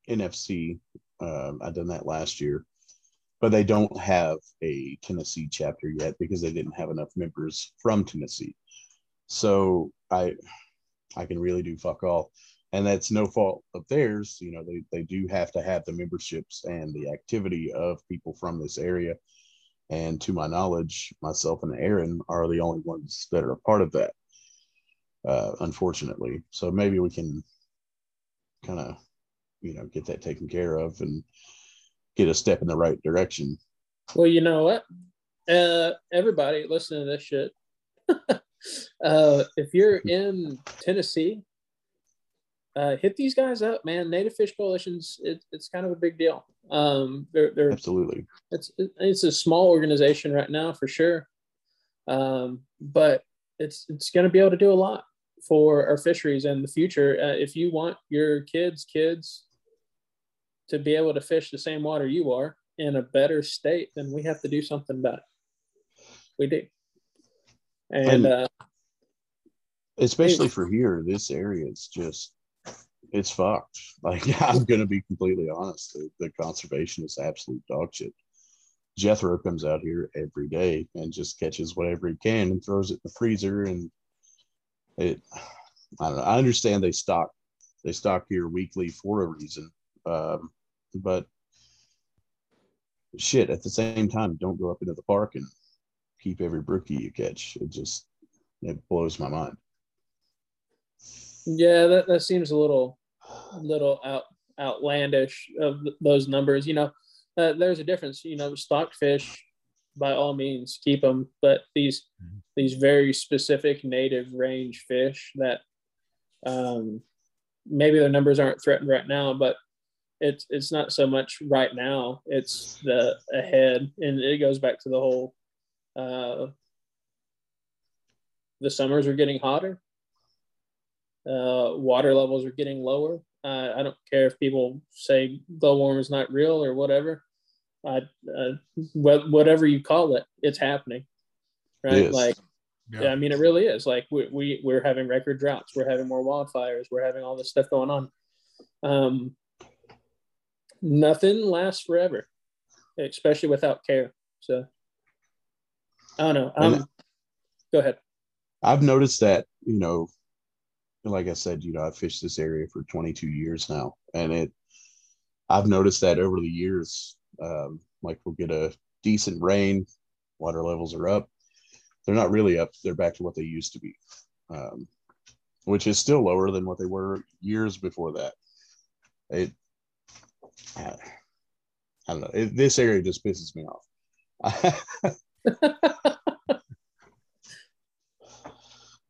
NFC. Um, I done that last year, but they don't have a Tennessee chapter yet because they didn't have enough members from Tennessee. So I I can really do fuck all. And that's no fault of theirs. You know, they, they do have to have the memberships and the activity of people from this area. And to my knowledge, myself and Aaron are the only ones that are a part of that, uh, unfortunately. So maybe we can kind of, you know, get that taken care of and get a step in the right direction. Well, you know what? Uh, everybody listening to this shit, [LAUGHS] uh, if you're in Tennessee, uh, hit these guys up, man. Native Fish Coalitions, it, it's kind of a big deal. Um, they're, they're absolutely. It's it's a small organization right now for sure, um, but it's it's going to be able to do a lot for our fisheries and the future. Uh, if you want your kids, kids, to be able to fish the same water you are in a better state, then we have to do something about it. We do. And, And- uh, especially for here, this area, it's just it's fucked. [LAUGHS] Like [LAUGHS] I'm gonna be completely honest. The, the conservation is absolute dog shit. Jethro comes out here every day and just catches whatever he can and throws it in the freezer and it I don't know. I understand they stock they stock here weekly for a reason. Um, but shit, at the same time, don't go up into the park and keep every brookie you catch. It just it blows my mind. Yeah, that, that seems a little, little out, outlandish of those numbers. You know, uh, there's a difference. You know, stock fish, by all means, keep them. But these, Mhm. these very specific native range fish that, um, maybe their numbers aren't threatened right now, but it's it's not so much right now. It's the ahead, and it goes back to the whole. Uh, the summers are getting hotter. Uh, water levels are getting lower. Uh, I don't care if people say global warming is not real or whatever. I, uh, wh- whatever you call it, it's happening, right? is. Like, Yeah. yeah. I mean, it really is. Like, we, we we're having record droughts. We're having more wildfires. We're having all this stuff going on. Um, nothing lasts forever, especially without care. So, I don't know. Um, go ahead. I've noticed that, you know, like I said, you know, I've fished this area for 22 years now, and it, I've noticed that over the years, um, like we'll get a decent rain, water levels are up. They're not really up; they're back to what they used to be, um, which is still lower than what they were years before that. It, I, don't know. It, this area just pisses me off. [LAUGHS] [LAUGHS]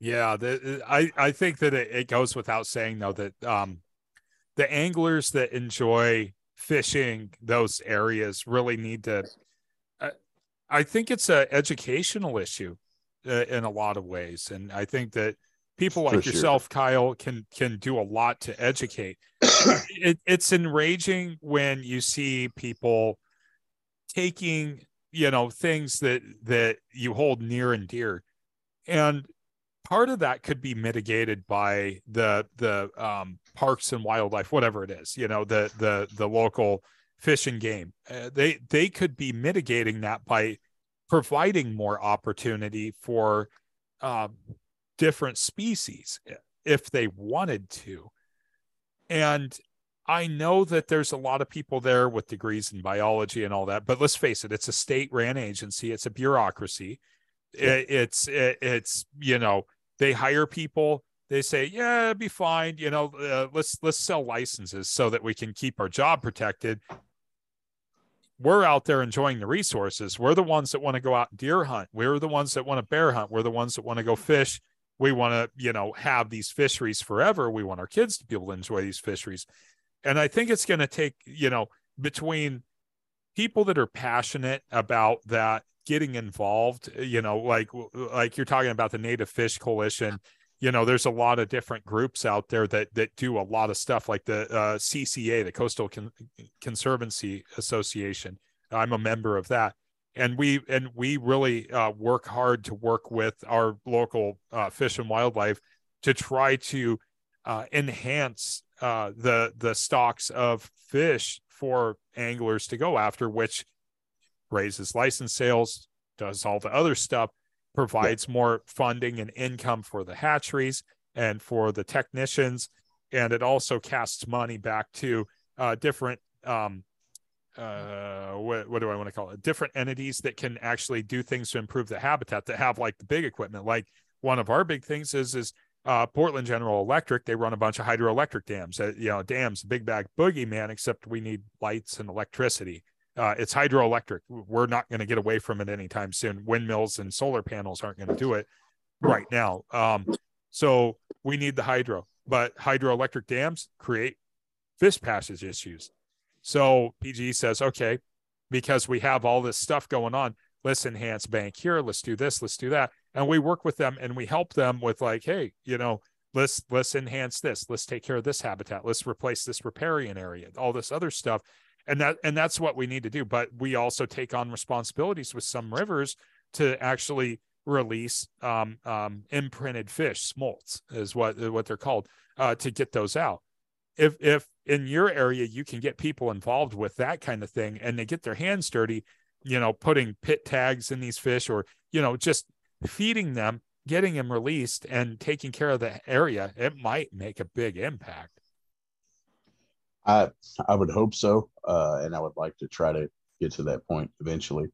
Yeah, the, I I think that it, it goes without saying though that um, the anglers that enjoy fishing those areas really need to. I, I think it's a educational issue uh, in a lot of ways, and I think that people For like sure. yourself, Kyle, can can do a lot to educate. it, it's enraging when you see people taking you know things that that you hold near and dear and part of that could be mitigated by the the um, parks and wildlife whatever it is you know the the the local fish and game. Uh, they they could be mitigating that by providing more opportunity for um, different species if they wanted to. And I know that there's a lot of people there with degrees in biology and all that, but let's face it, it's a state ran agency, it's a bureaucracy. It, it's it, it's you know they hire people, they say yeah, be fine, you know, uh, let's let's sell licenses so that we can keep our job protected. We're out there enjoying the resources. We're the ones that want to go out deer hunt. We're the ones that want to bear hunt. We're the ones that want to go fish. We want to, you know, have these fisheries forever. We want our kids to be able to enjoy these fisheries and i think it's going to take you know between people that are passionate about that getting involved you know like like you're talking about the native fish coalition you know there's a lot of different groups out there that that do a lot of stuff like the uh, cca the coastal Con- conservancy association. I'm a member of that. And we and we really uh, work hard to work with our local uh, fish and wildlife to try to uh, enhance uh, the the stocks of fish for anglers to go after, which raises license sales, does all the other stuff, provides more funding and income for the hatcheries and for the technicians, and it also casts money back to uh, different um, uh, what, what do I want to call it? Different entities that can actually do things to improve the habitat that have like the big equipment. Like one of our big things is is uh, Portland General Electric. They run a bunch of hydroelectric dams. Uh, you know, dams, big bag boogeyman. Except we need lights and electricity. Uh, it's hydroelectric. We're not going to get away from it anytime soon. Windmills and solar panels aren't going to do it right now. Um, so we need the hydro, but hydroelectric dams create fish passage issues. So PGE says, okay, because we have all this stuff going on, let's enhance bank here, let's do this, let's do that. And we work with them and we help them with like, hey, you know, let's let's enhance this let's take care of this habitat let's replace this riparian area all this other stuff and that and that's what we need to do but we also take on responsibilities with some rivers to actually release um, um, imprinted fish smolts is what what they're called uh, to get those out if if in your area you can get people involved with that kind of thing and they get their hands dirty you know putting pit tags in these fish or you know just feeding them getting them released and taking care of the area, it might make a big impact. I I would hope so, uh, and I would like to try to get to that point eventually.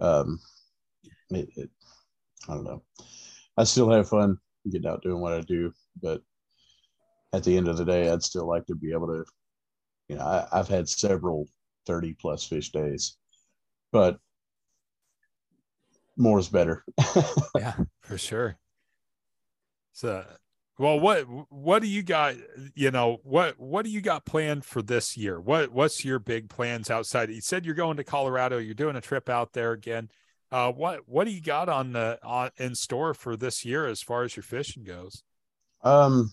Um, it, it, I don't know. I still have fun getting out doing what I do, but at the end of the day, I'd still like to be able to. You know, I, I've had several thirty plus fish days, but more is better. [LAUGHS] yeah, for sure. So, well, what what do you got? You know, what what do you got planned for this year? What what's your big plans outside? You said you're going to Colorado. You're doing a trip out there again. Uh, what what do you got on the on in store for this year as far as your fishing goes? Um,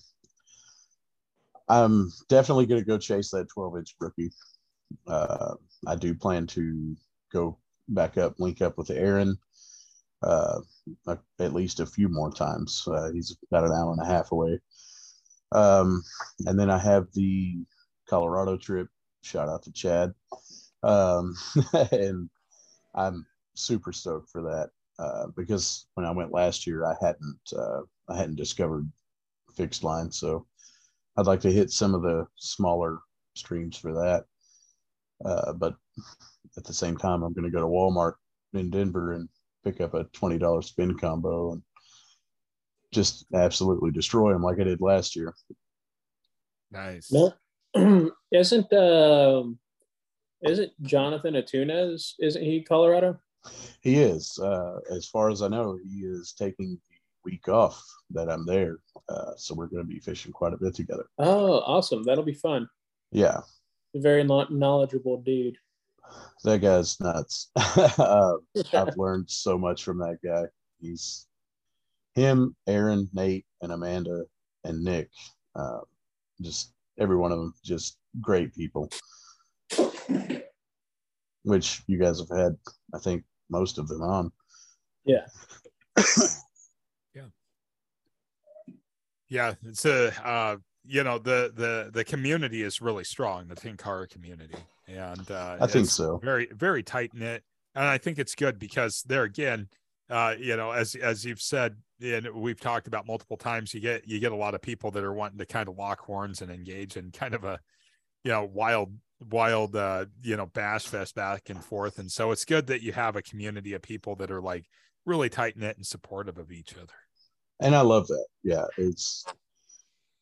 I'm definitely going to go chase that 12 inch brookie. Uh, I do plan to go back up, link up with Aaron uh, at least a few more times. Uh, he's about an hour and a half away. Um, and then I have the Colorado trip. Shout out to Chad. Um, [LAUGHS] and I'm super stoked for that uh, because when I went last year, I hadn't uh, I hadn't discovered fixed line, so I'd like to hit some of the smaller streams for that. Uh, but at the same time, I'm going to go to Walmart in Denver and pick up a twenty dollar spin combo and just absolutely destroy them like I did last year. Nice. No, [CLEARS THROAT] isn't um, isn't Jonathan Atunes? Isn't he Colorado? He is. Uh, as far as I know, he is taking the week off that I'm there, uh, so we're going to be fishing quite a bit together. Oh, awesome! That'll be fun. Yeah. Very knowledgeable dude that guy's nuts. uh, [LAUGHS] I've learned so much from that guy. He's him, Aaron, Nate, and Amanda, and Nick. Uh, just every one of them, just great people. Which you guys have had, I think, most of them on. Yeah. [COUGHS] yeah. Yeah, it's a uh, you know the the the community is really strong, the Tenkara community and uh, I think so. Very very tight knit, and I think it's good because there again, uh, you know, as as you've said, and we've talked about multiple times, you get you get a lot of people that are wanting to kind of lock horns and engage in kind of a, you know, wild wild uh you know bash fest back and forth. And so it's good that you have a community of people that are like really tight knit and supportive of each other. And i love that. Yeah it's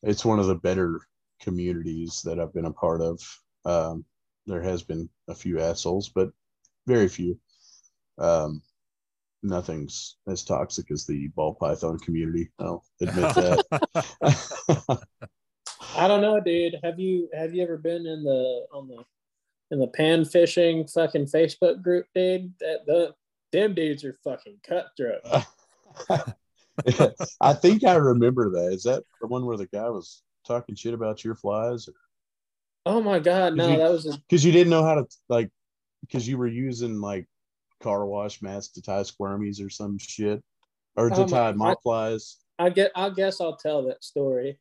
it's one of the better communities that i've been a part of. Um there has been a few assholes, but very few. Um, nothing's as toxic as the ball python community. I'll admit that. [LAUGHS] I don't know, dude. Have you have you ever been in the on the in the pan fishing fucking Facebook group, dude? That the them dudes are fucking cutthroat. [LAUGHS] [LAUGHS] I think I remember that. Is that the one where the guy was talking shit about your flies? Or? Oh my god, no, you, that was because you didn't know how to like because you were using like car wash mats to tie squirmies or some shit or to oh tie mop flies. I get. I guess I'll tell that story.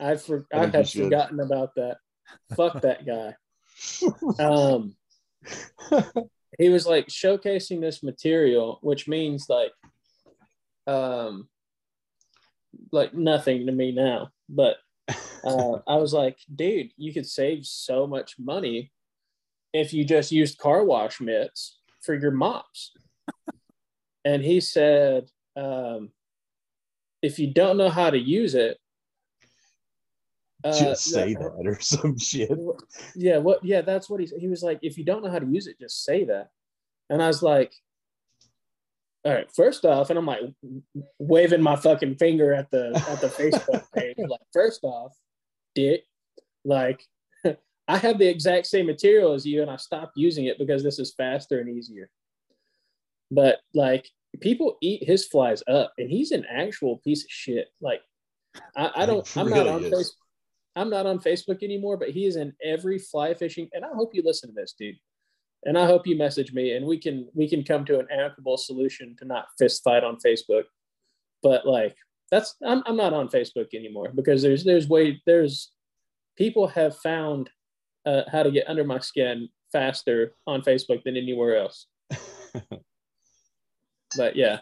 I for I, I had forgotten about that. Fuck [LAUGHS] that guy. Um, he was like showcasing this material, which means like, um, like nothing to me now. But uh, I was like, dude, you could save so much money if you just used car wash mitts for your mops. and he said, um, if you don't know how to use it, uh, just say that, that or [LAUGHS] some shit. Yeah, what? Yeah, that's what he he was like. If you don't know how to use it, just say that. And I was like, all right, first off, and I'm like waving my fucking finger at the at the Facebook [LAUGHS] page. Like, first off, dick, like [LAUGHS] I have the exact same material as you, and I stopped using it because this is faster and easier. But like people eat his flies up, and he's an actual piece of shit. Like I, I don't. [LAUGHS] I'm not on. Facebook. I'm not on Facebook anymore, but he is in every fly fishing. And I hope you listen to this, dude. And I hope you message me, and we can we can come to an amicable solution to not fist fight on Facebook. But like that's I'm I'm not on Facebook anymore because there's there's way there's people have found uh, how to get under my skin faster on Facebook than anywhere else. [LAUGHS] But yeah,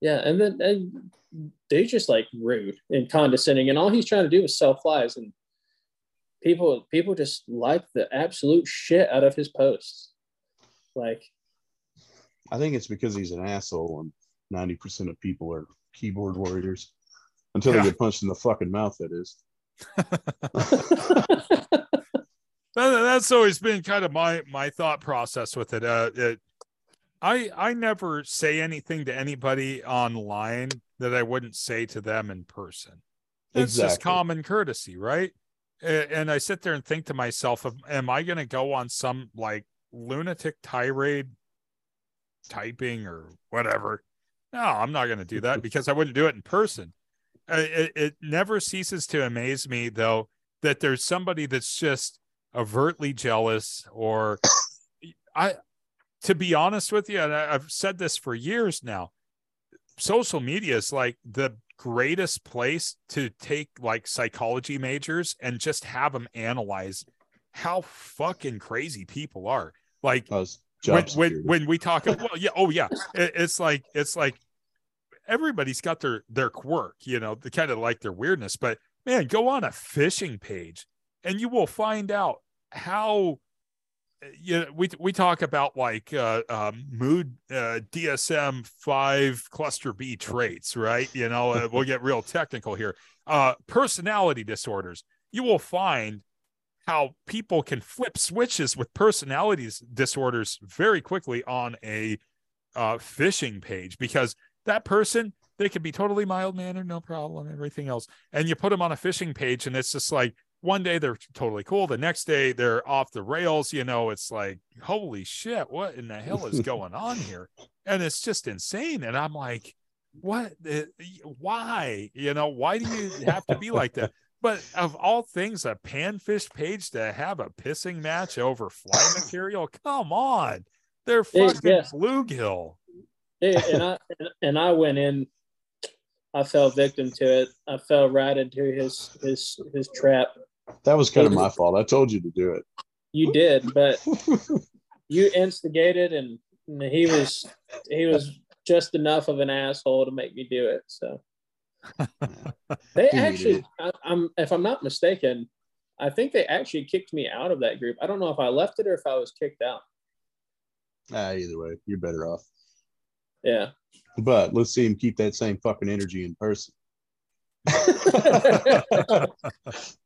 yeah, and then and they're just like rude and condescending, and all he's trying to do is sell flies, and people people just like the absolute shit out of his posts. Like, I think it's because he's an asshole and ninety percent of people are keyboard warriors until Yeah. they get punched in the fucking mouth. That is. [LAUGHS] [LAUGHS] That- that's always been kind of my my thought process with it. Uh, it I I never say anything to anybody online that I wouldn't say to them in person. It's just common courtesy, right? And I sit there and think to myself, am- I going to go on some like lunatic tirade typing or whatever? No, I'm not going to do that [LAUGHS] because I wouldn't do it in person. It, it never ceases to amaze me, though, that there's somebody that's just overtly jealous or [COUGHS] I, to be honest with you, and I've said this for years now, social media is like the greatest place to take like psychology majors and just have them analyze how fucking crazy people are. Like when, when, when we talk [LAUGHS] well yeah oh yeah It- it's like it's like everybody's got their their quirk you know the kind of like their weirdness but man go on a fishing page and you will find out how you know, we we talk about like uh, um, mood uh, DSM five cluster B traits, right? You know, uh, we'll get real technical here. Uh, personality disorders. You will find how people can flip switches with personalities disorders very quickly on a uh, fishing page because that person they can be totally mild mannered, no problem, everything else, and you put them on a fishing page, and it's just like one day they're totally cool, the next day they're off the rails. You know, it's like holy shit, what in the hell is [LAUGHS] going on here? And it's just insane, and I'm like. What? Why? You know, why do you have to be like that? But of all things, a panfish page to have a pissing match over fly [LAUGHS] material? Come on. They're Hey, fucking yes. bluegill. Yeah, and I and I went in. I fell victim to it. I fell right into his his his trap. That was kind of my fault. I told you to do it. You did, but [LAUGHS] you instigated, and he was he was just enough of an asshole to make me do it. So [LAUGHS] they actually. I, I'm if I'm not mistaken, I think they actually kicked me out of that group. I don't know if I left it or if I was kicked out. Ah, either way, you're better off. Yeah. But let's see him keep that same fucking energy in person. [LAUGHS]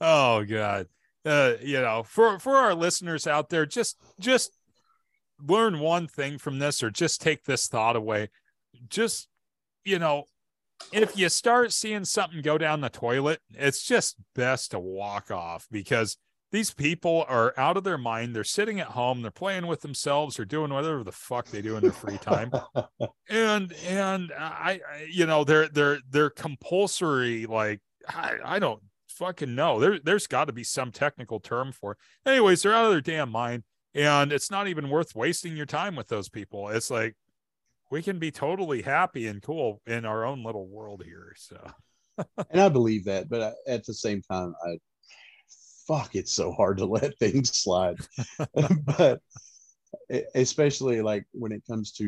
oh god. Uh you know for for our listeners out there just just learn one thing from this or just take this thought away. Just you know if you start seeing something go down the toilet it's just best to walk off because these people are out of their mind. They're sitting at home. They're playing with themselves. Or doing whatever the fuck they do in their free time. [LAUGHS] And and I, I you know they're they're they're compulsory. Like I, I don't fucking know there there's got to be some technical term for it. anyways they're out of their damn mind and it's not even worth wasting your time with those people it's like we can be totally happy and cool in our own little world here so [LAUGHS] and I believe that, but I, at the same time, I fuck, it's so hard to let things slide. [LAUGHS] but especially like when it comes to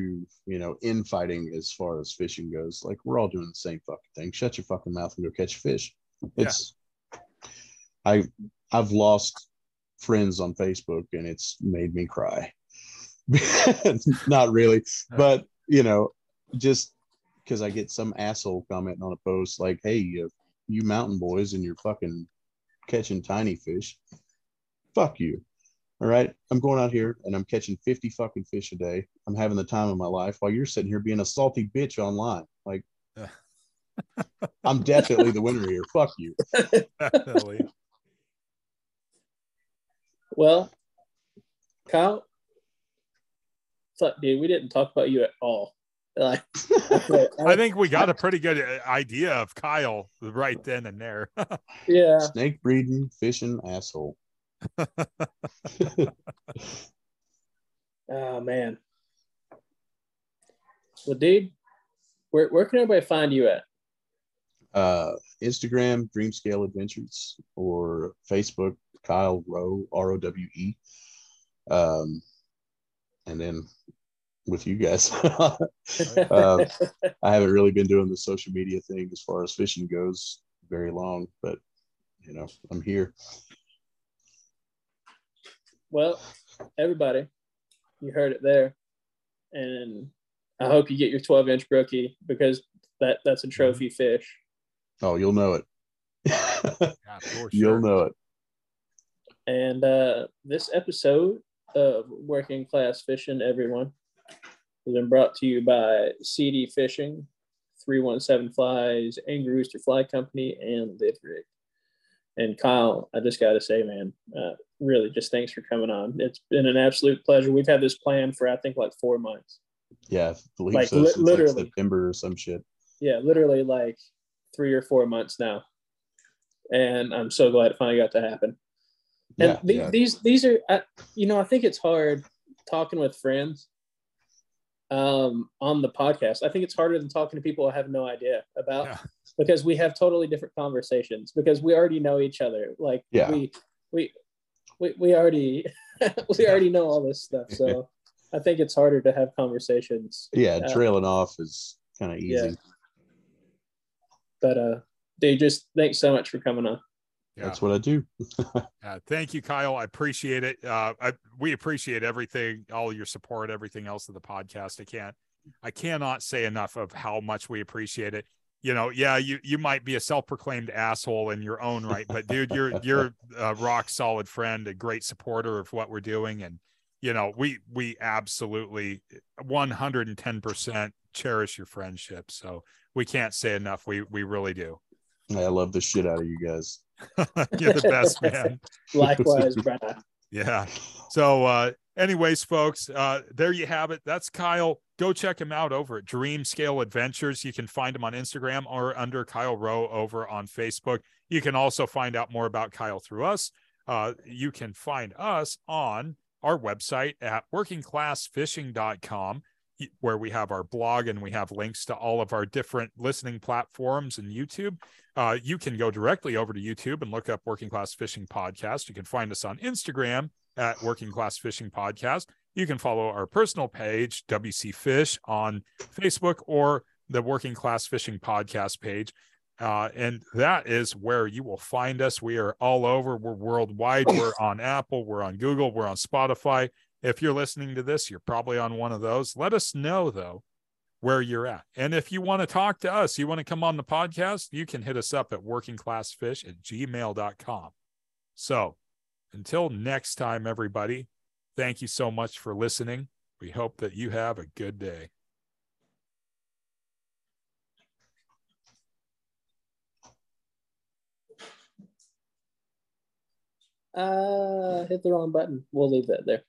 you know infighting as far as fishing goes, like we're all doing the same fucking thing. Shut your fucking mouth and go catch a fish. It's I I've lost friends on Facebook and it's made me cry. [LAUGHS] Not really, but you know, just because I get some asshole commenting on a post like, "Hey, you, you mountain boys and you're fucking catching tiny fish, fuck you." All right, I'm going out here and I'm catching 50 fucking fish a day. I'm having the time of my life while you're sitting here being a salty bitch online. Like, I'm definitely the winner here. Fuck you. [LAUGHS] definitely Well, Kyle, fuck, dude, we didn't talk about you at all. Like, [LAUGHS] I think we got a pretty good uh, idea of Kyle right then and there. [LAUGHS] yeah. Snake breeding, fishing, asshole. [LAUGHS] Oh man. Well, dude, where where can everybody find you at? Uh, Instagram, Dreamscale Adventures, or Facebook, Kyle Rowe, R O W E. Um, and then with you guys, uh, [LAUGHS] I haven't really been doing the social media thing as far as fishing goes very long, but you know, I'm here. Well, everybody, you heard it there, and I hope you get your 12 inch brookie because that that's a trophy fish. Oh, you'll know it. Yeah, [LAUGHS] sure. You'll know it. And uh, this episode of Working Class Fishing, everyone, has been brought to you by CD Fishing, 317 Flies, Angry Rooster Fly Company, and Live Rig. And Kyle, I just got to say, man, uh, really just thanks for coming on. It's been an absolute pleasure. We've had this plan for, I think, like four months. Yeah, believe Like, so. li- since, like, literally. September or some shit. Yeah, literally like three or four months now. And I'm so glad it finally got to happen. And Yeah, the- yeah. these these are I, you know I think it's hard talking with friends um, on the podcast. I think it's harder than talking to people I have no idea about Yeah. because we have totally different conversations because we already know each other. Like Yeah. we we we we already [LAUGHS] we already know all this stuff. So [LAUGHS] I think it's harder to have conversations. Yeah, Uh, trailing off is kind of easy. Yeah. But uh, they just thanks so much for coming on. Yeah. That's what I do. [LAUGHS] Yeah, thank you, Kyle. I appreciate it. Uh, I, we appreciate everything, all your support, everything else of the podcast. I can't, I cannot say enough of how much we appreciate it. You know, yeah, you you might be a self-proclaimed asshole in your own right, but dude, you're you're a rock solid friend, a great supporter of what we're doing, and you know, we we absolutely 110 percent cherish your friendship. So we can't say enough. We we really do. I love the shit out of you guys. [LAUGHS] you're the best man. [LAUGHS] Likewise, brother. Yeah. So, uh, anyways, folks, uh, there you have it. That's Kyle. Go check him out over at Dream Scale Adventures. You can find him on Instagram or under Kyle Rowe over on Facebook. You can also find out more about Kyle through us. Uh, you can find us on our website at workingclassfishing.com where we have our blog and we have links to all of our different listening platforms and YouTube. Uh, you can go directly over to YouTube and look up Working Class Fishing Podcast. You can find us on Instagram at Working Class Fishing Podcast. You can follow our personal page, WC Fish, on Facebook or the Working Class Fishing Podcast page. Uh, and that is where you will find us. We are all over. We're worldwide. We're on Apple. We're on Google. We're on Spotify. If you're listening to this, you're probably on one of those. Let us know, though, where you're at. And if you want to talk to us, you want to come on the podcast, you can hit us up at workingclassfish at gmail.com. So until next time, everybody, thank you so much for listening. We hope that you have a good day. Uh, hit the wrong button. We'll leave that there.